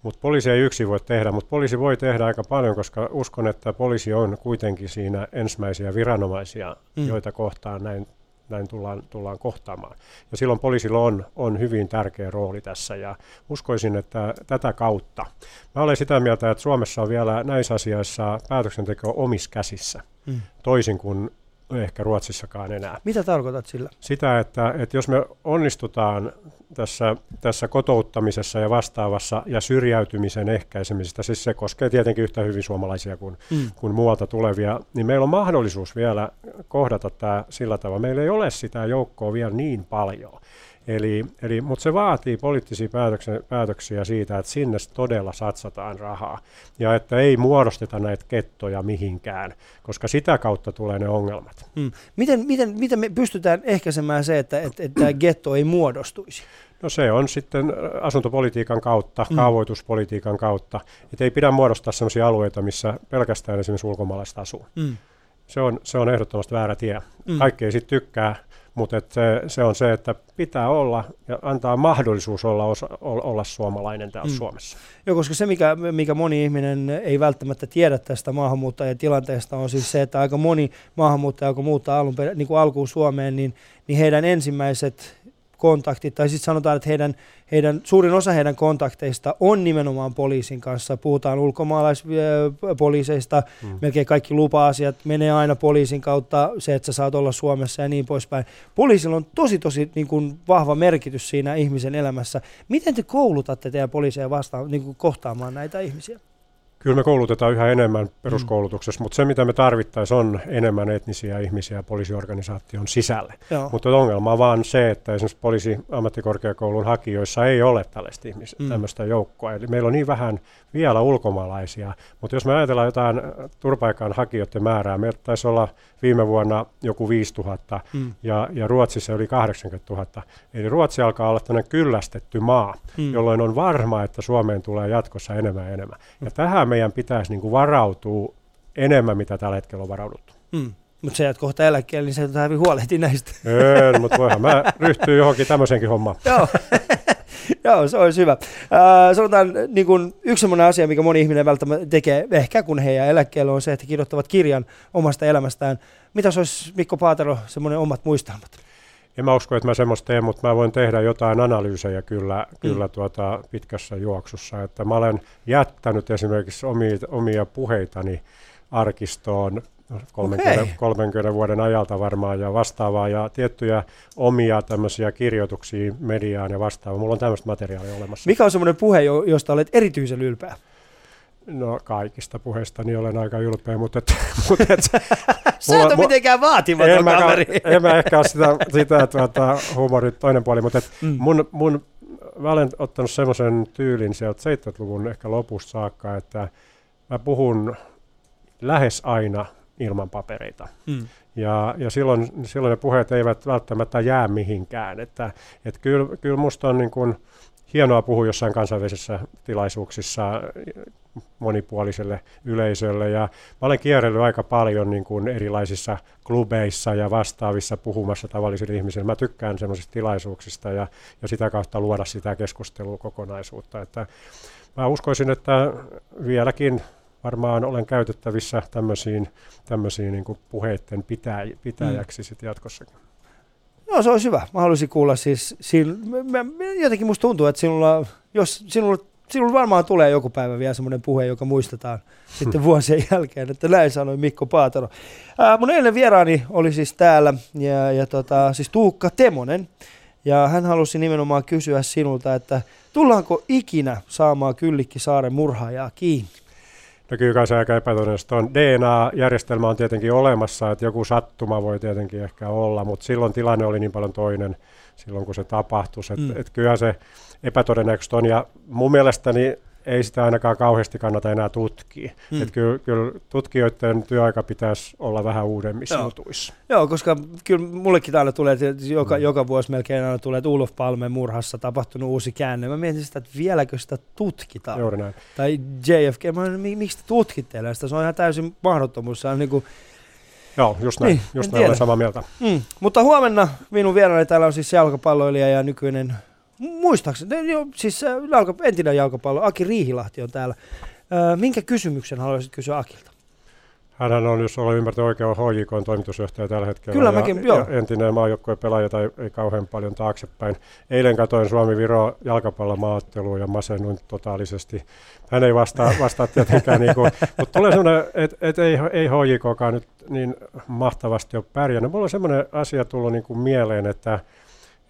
S1: Mutta poliisi ei yksin voi tehdä, mutta poliisi voi tehdä aika paljon, koska uskon, että poliisi on kuitenkin siinä ensimmäisiä viranomaisia,
S3: mm.
S1: joita kohtaan näin, näin tullaan, tullaan kohtaamaan. Ja silloin poliisilla on, on hyvin tärkeä rooli tässä ja uskoisin, että tätä kautta. Mä olen sitä mieltä, että Suomessa on vielä näissä asioissa päätöksenteko omissa käsissä,
S3: Mm.
S1: toisin kuin ehkä Ruotsissakaan enää
S3: Mitä tarkoitat sillä?
S1: sitä, että, että jos me onnistutaan tässä, tässä kotouttamisessa ja vastaavassa ja syrjäytymisen ehkäisemisessä, siis se koskee tietenkin yhtä hyvin suomalaisia kuin,
S3: Mm.
S1: kuin muualta tulevia, niin meillä on mahdollisuus vielä kohdata tämä sillä tavalla. Meillä ei ole sitä joukkoa vielä niin paljon. Eli, eli, mutta se vaatii poliittisia päätöksiä, päätöksiä siitä, että sinne todella satsataan rahaa ja että ei muodosteta näitä kettoja mihinkään, koska sitä kautta tulee ne ongelmat.
S3: Mm. Miten, miten, miten me pystytään ehkäisemään se, että, että, että tämä getto ei muodostuisi?
S1: No se on sitten asuntopolitiikan kautta,
S3: Mm.
S1: kaavoituspolitiikan kautta. Että ei pidä muodostaa sellaisia alueita, missä pelkästään esimerkiksi ulkomaalaiset asuu.
S3: Mm.
S1: Se on, se on ehdottomasti väärä tie.
S3: Mm.
S1: Kaikki ei sitten tykkää, mutta se, on se, että pitää olla ja antaa mahdollisuus olla, osa, olla, suomalainen täällä
S3: Mm.
S1: Suomessa.
S3: Joo, koska se, mikä, mikä moni ihminen ei välttämättä tiedä tästä maahanmuuttajien tilanteesta, on siis se, että aika moni maahanmuuttaja, joka muuttaa alun niin kuin alkuun Suomeen, niin, niin heidän ensimmäiset kontaktit, tai sitten sanotaan, että heidän, heidän, suurin osa heidän kontakteista on nimenomaan poliisin kanssa. Puhutaan ulkomaalaispoliiseista,
S1: Mm.
S3: melkein kaikki lupa-asiat menee aina poliisin kautta, se, että sä saat olla Suomessa ja niin poispäin. Poliisilla on tosi, tosi niin kuin, vahva merkitys siinä ihmisen elämässä. Miten te koulutatte teidän poliiseja vastaan, niin kuin, kohtaamaan näitä ihmisiä?
S1: Kyllä me koulutetaan yhä enemmän peruskoulutuksessa, mutta se mitä me tarvittaisiin on enemmän etnisiä ihmisiä poliisiorganisaation sisälle.
S3: Joo.
S1: Mutta ongelma on vaan se, että esimerkiksi poliisiammattikorkeakoulun hakijoissa ei ole tällaista ihmistä,
S3: Mm.
S1: mm. tämmöistä joukkoa. Eli meillä on niin vähän vielä ulkomaalaisia. Mutta jos me ajatellaan jotain äh, turvapaikan hakijoiden määrää, meillä taisi olla viime vuonna joku 5000
S3: Mm.
S1: ja, ja Ruotsissa yli 80 000. Eli Ruotsi alkaa olla tämmöinen kyllästetty maa,
S3: Mm.
S1: jolloin on varma, että Suomeen tulee jatkossa enemmän ja enemmän. Ja tähän meidän pitäisi niin kuin varautua enemmän, mitä tällä hetkellä on varauduttu.
S3: Mm. Mutta sä jäät kohta eläkkeelle, niin sä et hyvin huolehtia näistä.
S1: En, mutta voihan mä ryhtyä johonkin tämmöisenkin hommaan.
S3: Joo. Joo, se olisi hyvä. Äh, sanotaan niin kun yksi sellainen asia, mikä moni ihminen välttämättä tekee, ehkä kun he jää eläkkeelle, on se, että he kirjoittavat kirjan omasta elämästään. Mitä se olisi, Mikko Paatero, semmoinen omat muistelmat?
S1: En mä usko, että mä semmoista teen, mutta mä voin tehdä jotain analyysejä kyllä, kyllä tuota, pitkässä juoksussa. Että mä olen jättänyt esimerkiksi omia, omia puheitani arkistoon 30,
S3: Okei.
S1: 30 vuoden ajalta varmaan ja vastaavaa ja tiettyjä omia tämmöisiä kirjoituksia mediaan ja vastaavaa. Mulla on tämmöistä materiaalia olemassa.
S3: Mikä on semmoinen puhe, jo- josta olet erityisen ylpeä?
S1: No kaikista puheistani olen aika ylpeä, mutta, et, mutta et,
S3: Sä et ole mitenkään vaatimaton
S1: en, mä,
S3: kaveri.
S1: en mä ehkä ole sitä, sitä tuota, huumorin toinen puoli, mutta et
S3: Mm.
S1: mun, mun, mä olen ottanut semmoisen tyylin sieltä 70-luvun ehkä lopusta saakka, että mä puhun lähes aina ilman papereita.
S3: Mm.
S1: Ja, ja silloin, silloin ne puheet eivät välttämättä jää mihinkään. Että, et kyllä, kyllä musta on niin kuin hienoa puhua jossain kansainvälisissä tilaisuuksissa monipuoliselle yleisölle. Ja mä olen kierrellyt aika paljon niin kuin erilaisissa klubeissa ja vastaavissa puhumassa tavallisille ihmisille. Mä tykkään semmoisista tilaisuuksista ja, ja sitä kautta luoda sitä keskustelua kokonaisuutta. Että mä uskoisin, että vieläkin varmaan olen käytettävissä tämmöisiin, tämmöisiin niin puheiden pitää, pitäjäksi mm. sitten jatkossakin.
S3: Joo, se olisi hyvä. Mä haluaisin kuulla siis, sin, mä, mä, jotenkin musta tuntuu, että sinulla, jos sinulla, sinulla varmaan tulee joku päivä vielä semmoinen puhe, joka muistetaan sitten vuosien jälkeen, että näin sanoi Mikko Paatero. Ää, mun eilen vieraani oli siis täällä, ja, ja tota, siis Tuukka Temonen, ja hän halusi nimenomaan kysyä sinulta, että tullaanko ikinä saamaan Kyllikki Saaren murhaajaa kiinni?
S1: No kyllä kai se aika epätodennäköistä on. DNA-järjestelmä on tietenkin olemassa, että joku sattuma voi tietenkin ehkä olla, mutta silloin tilanne oli niin paljon toinen silloin, kun se tapahtui. Että
S3: Mm.
S1: mm. et kyllä se epätodennäköistä on, ja mun mielestäni ei sitä ainakaan kauheasti kannata enää tutkia.
S3: Mm.
S1: Mm. Että kyllä, kyllä tutkijoiden työaika pitäisi olla vähän uudemmissa
S3: Joo.
S1: jutuissa.
S3: Joo, koska kyllä mullekin aina tulee, että joka,
S1: Mm.
S3: joka vuosi melkein aina tulee, että Ulof Palmen murhassa tapahtunut uusi käänne. Mä mietin sitä, että vieläkö sitä tutkitaan.
S1: Juuri näin.
S3: Tai JFK, mä olin, "Mi- miksi te tutkitte sitä? Se on ihan täysin mahdottomuus. Se on niin kuin,
S1: Joo, just näin.
S3: Niin,
S1: just näin olen samaa mieltä.
S3: mm. Mutta huomenna minun vieraani täällä on siis jalkapalloilija ja nykyinen, muistaakseni, jo, siis äh, jalka, entinen jalkapallo, Aki Riihilahti on täällä. Ö, minkä kysymyksen haluaisit kysyä Akilta?
S1: Hänhän on, jos olen ymmärtänyt oikein, on HJK toimitusjohtaja tällä hetkellä.
S3: Kyllä
S1: ja,
S3: mäkin, joo.
S1: ja entinen maajoukkueen pelaaja tai ei kauhean paljon taaksepäin. Eilen katoin Suomi-Viro jalkapallomaaottelua ja masennuin totaalisesti. Hän ei vastaa, vastaa tietenkään, niin kuin, mutta tulee sellainen, että et ei, ei HJKkaan nyt niin mahtavasti ole pärjännyt. Mulla on sellainen asia tullut niin kuin mieleen, että,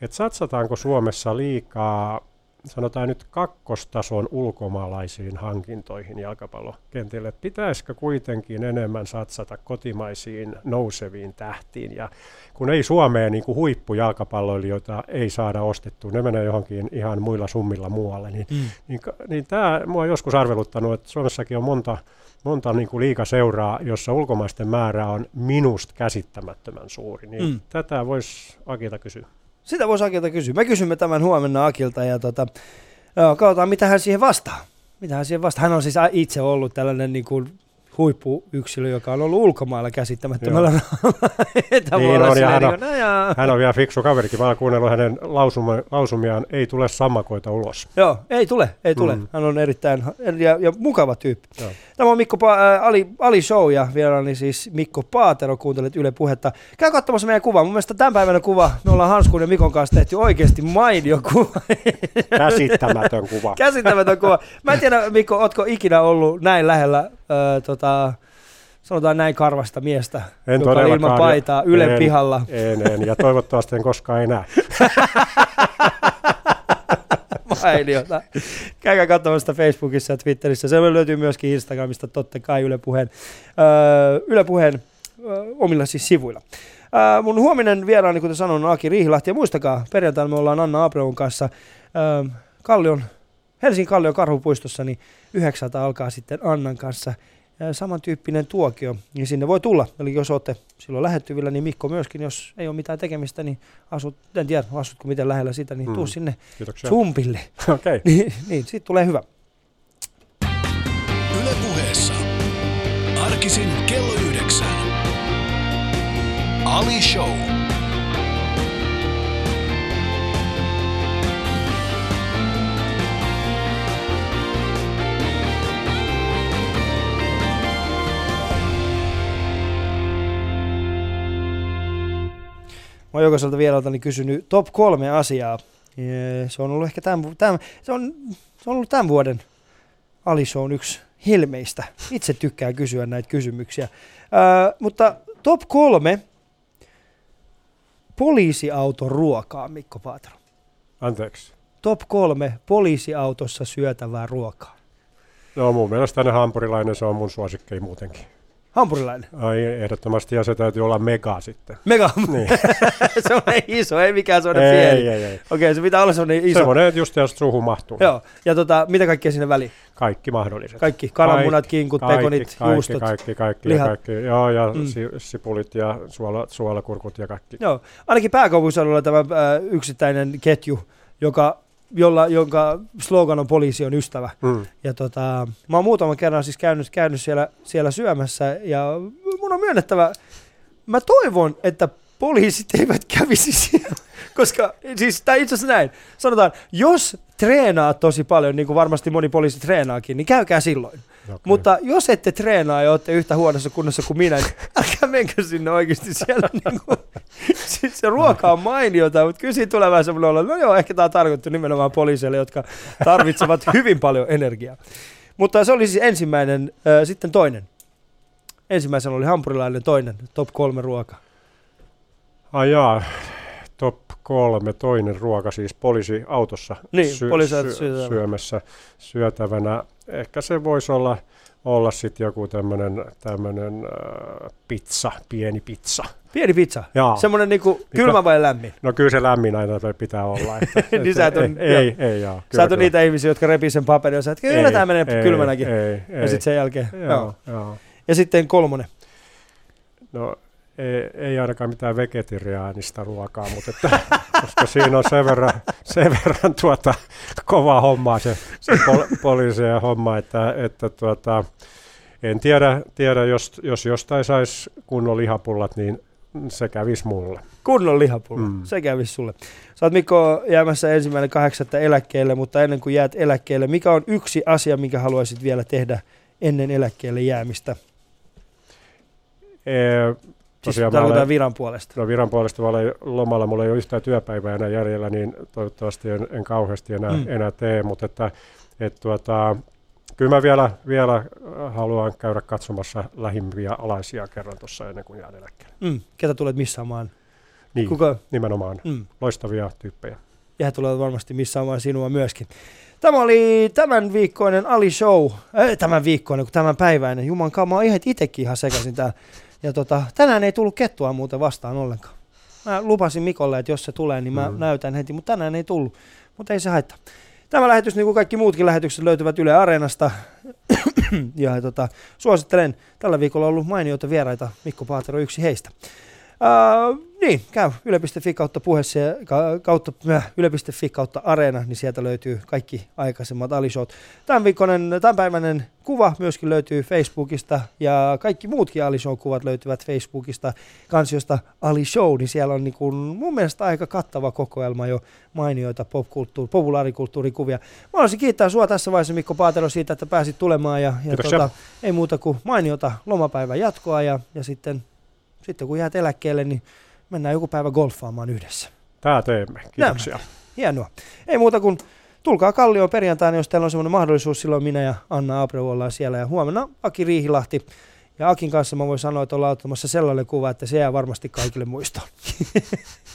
S1: että satsataanko Suomessa liikaa sanotaan nyt kakkostason ulkomaalaisiin hankintoihin jalkapallokentille. Että Pitäisikö kuitenkin enemmän satsata kotimaisiin nouseviin tähtiin? Ja kun ei Suomeen niin kuin huippujalkapalloilijoita ei saada ostettua, ne menee johonkin ihan muilla summilla muualle, niin,
S3: Mm.
S1: niin, niin tämä mua on joskus arveluttanut, että Suomessakin on monta, monta niin kuin liikaseuraa, jossa ulkomaisten määrä on minusta käsittämättömän suuri. Niin
S3: mm.
S1: Tätä voisi Akilta kysyä.
S3: Sitä voisi Akilta kysyä. Me kysymme tämän huomenna Akilta ja tota, katsotaan mitä hän siihen vastaa. Mitä hän siihen vastaa. Hän on siis itse ollut tällainen niin kuin huippuyksilö, joka on ollut ulkomailla käsittämättömällä rahalla.
S1: Niin on, hän on-
S3: niin no.
S1: Hän on vielä fiksu kaverikin. Mä oon kuunnellut hänen lausuma, lausumiaan. Ei tule sammakoita ulos.
S3: Joo, ei tule, ei tule.
S1: Mm.
S3: Hän on erittäin ja, ja mukava tyyppi.
S1: Joo.
S3: Tämä on Mikko pa- ää, Ali, Ali Show ja vieraani siis Mikko Paatero, kuuntelet Yle Puhetta. Käy katsomassa meidän kuvaa. Mun mielestä tämän päivänä kuva, me ollaan Hanskun ja Mikon kanssa tehty oikeasti mainio kuva.
S1: Käsittämätön kuva.
S3: Käsittämätön kuva. Mä en tiedä, Mikko, ootko ikinä ollut näin lähellä, öö, tota, sanotaan näin karvasta miestä,
S1: En
S3: joka on ilman paitaa Ylen
S1: En.
S3: pihalla.
S1: En, en, ja toivottavasti en koskaan enää.
S3: Mainiota. Käykää katsomassa sitä Facebookissa ja Twitterissä. Se löytyy myöskin Instagramista, totta kai Yle Puheen, öö, Yle Puheen öö, omilla siis sivuilla. Öö, mun huominen vieraani, kuten sanoin, on Aki Riihilahti. Ja muistakaa, perjantaina me ollaan Anna Abreun kanssa öö, Kallion, Helsingin Kallion karhupuistossa, niin yhdeksältä alkaa sitten Annan kanssa samantyyppinen tuokio, niin sinne voi tulla. Eli jos olette silloin lähettyvillä, niin Mikko myöskin, jos ei ole mitään tekemistä, niin asut, en tiedä, asutko miten lähellä sitä, niin tuu
S1: Mm.
S3: sinne
S1: Kiitoksia.
S3: Zumpille.
S1: Okei. Okay.
S3: niin, niin siitä tulee hyvä.
S2: Yle puheessa. Arkisin kello yhdeksän. Ali Show.
S3: Oon jokaiselta vieraltani kysynyt top kolme asiaa. Ja Se on ollut ehkä tämän, tämän, se on, se on ollut tämän vuoden Shown yksi helmeistä. Itse tykkään kysyä näitä kysymyksiä. Ää, mutta top kolme poliisiauton ruokaa, Mikko Paatero.
S1: Anteeksi.
S3: Top kolme poliisiautossa syötävää ruokaa.
S1: No mun mielestä ne hampurilainen, se on mun suosikkei muutenkin.
S3: Hampurilainen.
S1: Ai, ehdottomasti, ja se täytyy olla mega sitten.
S3: Mega.
S1: Niin.
S3: se on iso, ei mikään sellainen
S1: ei,
S3: pieni.
S1: ei, ei.
S3: Okei, se pitää olla sellainen iso.
S1: Semmoinen, että just jos suuhun mahtuu.
S3: Joo, ja tota, mitä kaikkea sinne väliin?
S1: Kaikki mahdolliset.
S3: Kaikki, kananmunat, kinkut,
S1: kaikki,
S3: pekonit,
S1: kaikki,
S3: juustot.
S1: Kaikki, kaikki,
S3: lihat.
S1: kaikki. Joo, ja
S3: Mm.
S1: mm. si, sipulit ja suola, suolakurkut ja kaikki.
S3: Joo, ainakin pääkaupunkiseudulla tämä äh, yksittäinen ketju, joka, jolla, jonka slogan on poliisi on ystävä.
S1: Mm.
S3: Ja tota, mä oon muutaman kerran siis käynyt, käynyt siellä, siellä syömässä ja mun on myönnettävä, mä toivon, että poliisit eivät kävisi siellä, koska siis tai itse asiassa näin, sanotaan, jos treenaa tosi paljon, niin kuin varmasti moni poliisi treenaakin, niin käykää silloin.
S1: Okay.
S3: Mutta jos ette treenaa ja olette yhtä huonossa kunnossa kuin minä, niin älkää menkö sinne oikeasti siellä. Niin kuin, siis se ruoka on mainiota, mutta kyllä siinä tulee vähän semmoinen olla, no joo, ehkä tämä on tarkoitettu nimenomaan poliiseille, jotka tarvitsevat hyvin paljon energiaa. Mutta se oli siis ensimmäinen, äh, sitten toinen. Ensimmäisen oli hampurilainen, toinen, top kolme ruoka.
S1: Ai jaa, kolme, toinen ruoka siis poliisiautossa
S3: Niin, poliisiautossa syötävänä.
S1: syömässä syötävänä. Ehkä se voisi olla, olla sitten joku tämmöinen äh, pizza, pieni pizza.
S3: Pieni pizza.
S1: Jaa.
S3: Semmoinen niinku kylmä vai lämmin?
S1: No kyllä se lämmin aina pitää olla. Että,
S3: Niin sä et on-
S1: ei, ei, ei, joo.
S3: Sä et ole niitä ihmisiä, jotka repii sen paperin ja sä et, kyllä tämä menee kylmänäkin.
S1: Ei, ei,
S3: ja sitten sen jälkeen.
S1: Joo,
S3: Joo.
S1: joo.
S3: Ja sitten kolmonen.
S1: No ei, ei ainakaan mitään vegetariaanista ruokaa, mutta että, koska siinä on sen verran, sen verran tuota, kova homma se, se pol, poliisien homma, että, että tuota, en tiedä, tiedä jos, jos jostain saisi kunnon lihapullat, niin se kävisi mulle.
S3: Kunnon lihapulla. Mm. Se kävisi sulle. Sä oot Mikko jäämässä ensimmäinen kahdeksatta eläkkeelle, mutta ennen kuin jäät eläkkeelle, mikä on yksi asia, minkä haluaisit vielä tehdä ennen eläkkeelle jäämistä?
S1: E,
S3: Siis tarkoitan viran puolesta.
S1: no viran puolesta mä olen lomalla, mulla ei ole yhtään työpäivää enää jäljellä, niin toivottavasti en, en kauheasti enää,
S3: Mm.
S1: enää tee, mutta että, et tuota, kyllä mä vielä, vielä haluan käydä katsomassa lähimpiä alaisia kerran tuossa ennen kuin jään eläkkeelle.
S3: Mm. Ketä tulet missaamaan?
S1: Niin,
S3: Kuka?
S1: nimenomaan.
S3: Mm.
S1: Loistavia tyyppejä.
S3: Ja he tulevat varmasti missaamaan sinua myöskin. Tämä oli tämän viikkoinen Ali Show. Äh, tämän viikkoinen, kun tämän päiväinen. Juman oon ihan itsekin ihan sekaisin täällä. Ja tota, tänään ei tullut kettua muuten vastaan ollenkaan. Mä lupasin Mikolle, että jos se tulee, niin mä
S1: Mm.
S3: näytän heti, mutta tänään ei tullut. Mutta ei se haittaa. Tämä lähetys, niin kuin kaikki muutkin lähetykset, löytyvät Yle Areenasta. ja tota, suosittelen, tällä viikolla on ollut mainioita vieraita, Mikko Paatero yksi heistä. Uh, niin, käy yle.fi kautta puheessa ja ka- kautta, yle.fi kautta areena, niin sieltä löytyy kaikki aikaisemmat Alishowt. Tämän viikkoinen, tämänpäiväinen kuva myöskin löytyy Facebookista ja kaikki muutkin Alishow-kuvat löytyvät Facebookista kansiosta Ali Show, niin siellä on niin kuin mun mielestä aika kattava kokoelma jo mainioita popkulttuuri, populaarikulttuurikuvia. Mä haluaisin kiittää sua tässä vaiheessa Mikko Paatero siitä, että pääsit tulemaan ja, ja
S1: Kiitoksia.
S3: tota, ei muuta kuin mainiota lomapäivän jatkoa ja, ja sitten, sitten kun jäät eläkkeelle, niin mennään joku päivä golfaamaan yhdessä.
S1: Tää teemme. Kiitoksia.
S3: Hienoa. Ei muuta kuin tulkaa Kallioon perjantaina, jos teillä on semmoinen mahdollisuus. Silloin minä ja Anna Abreu ollaan siellä. Ja huomenna Aki Riihilahti. Ja Akin kanssa mä voin sanoa, että ollaan ottamassa sellainen kuva, että se jää varmasti kaikille muistoon.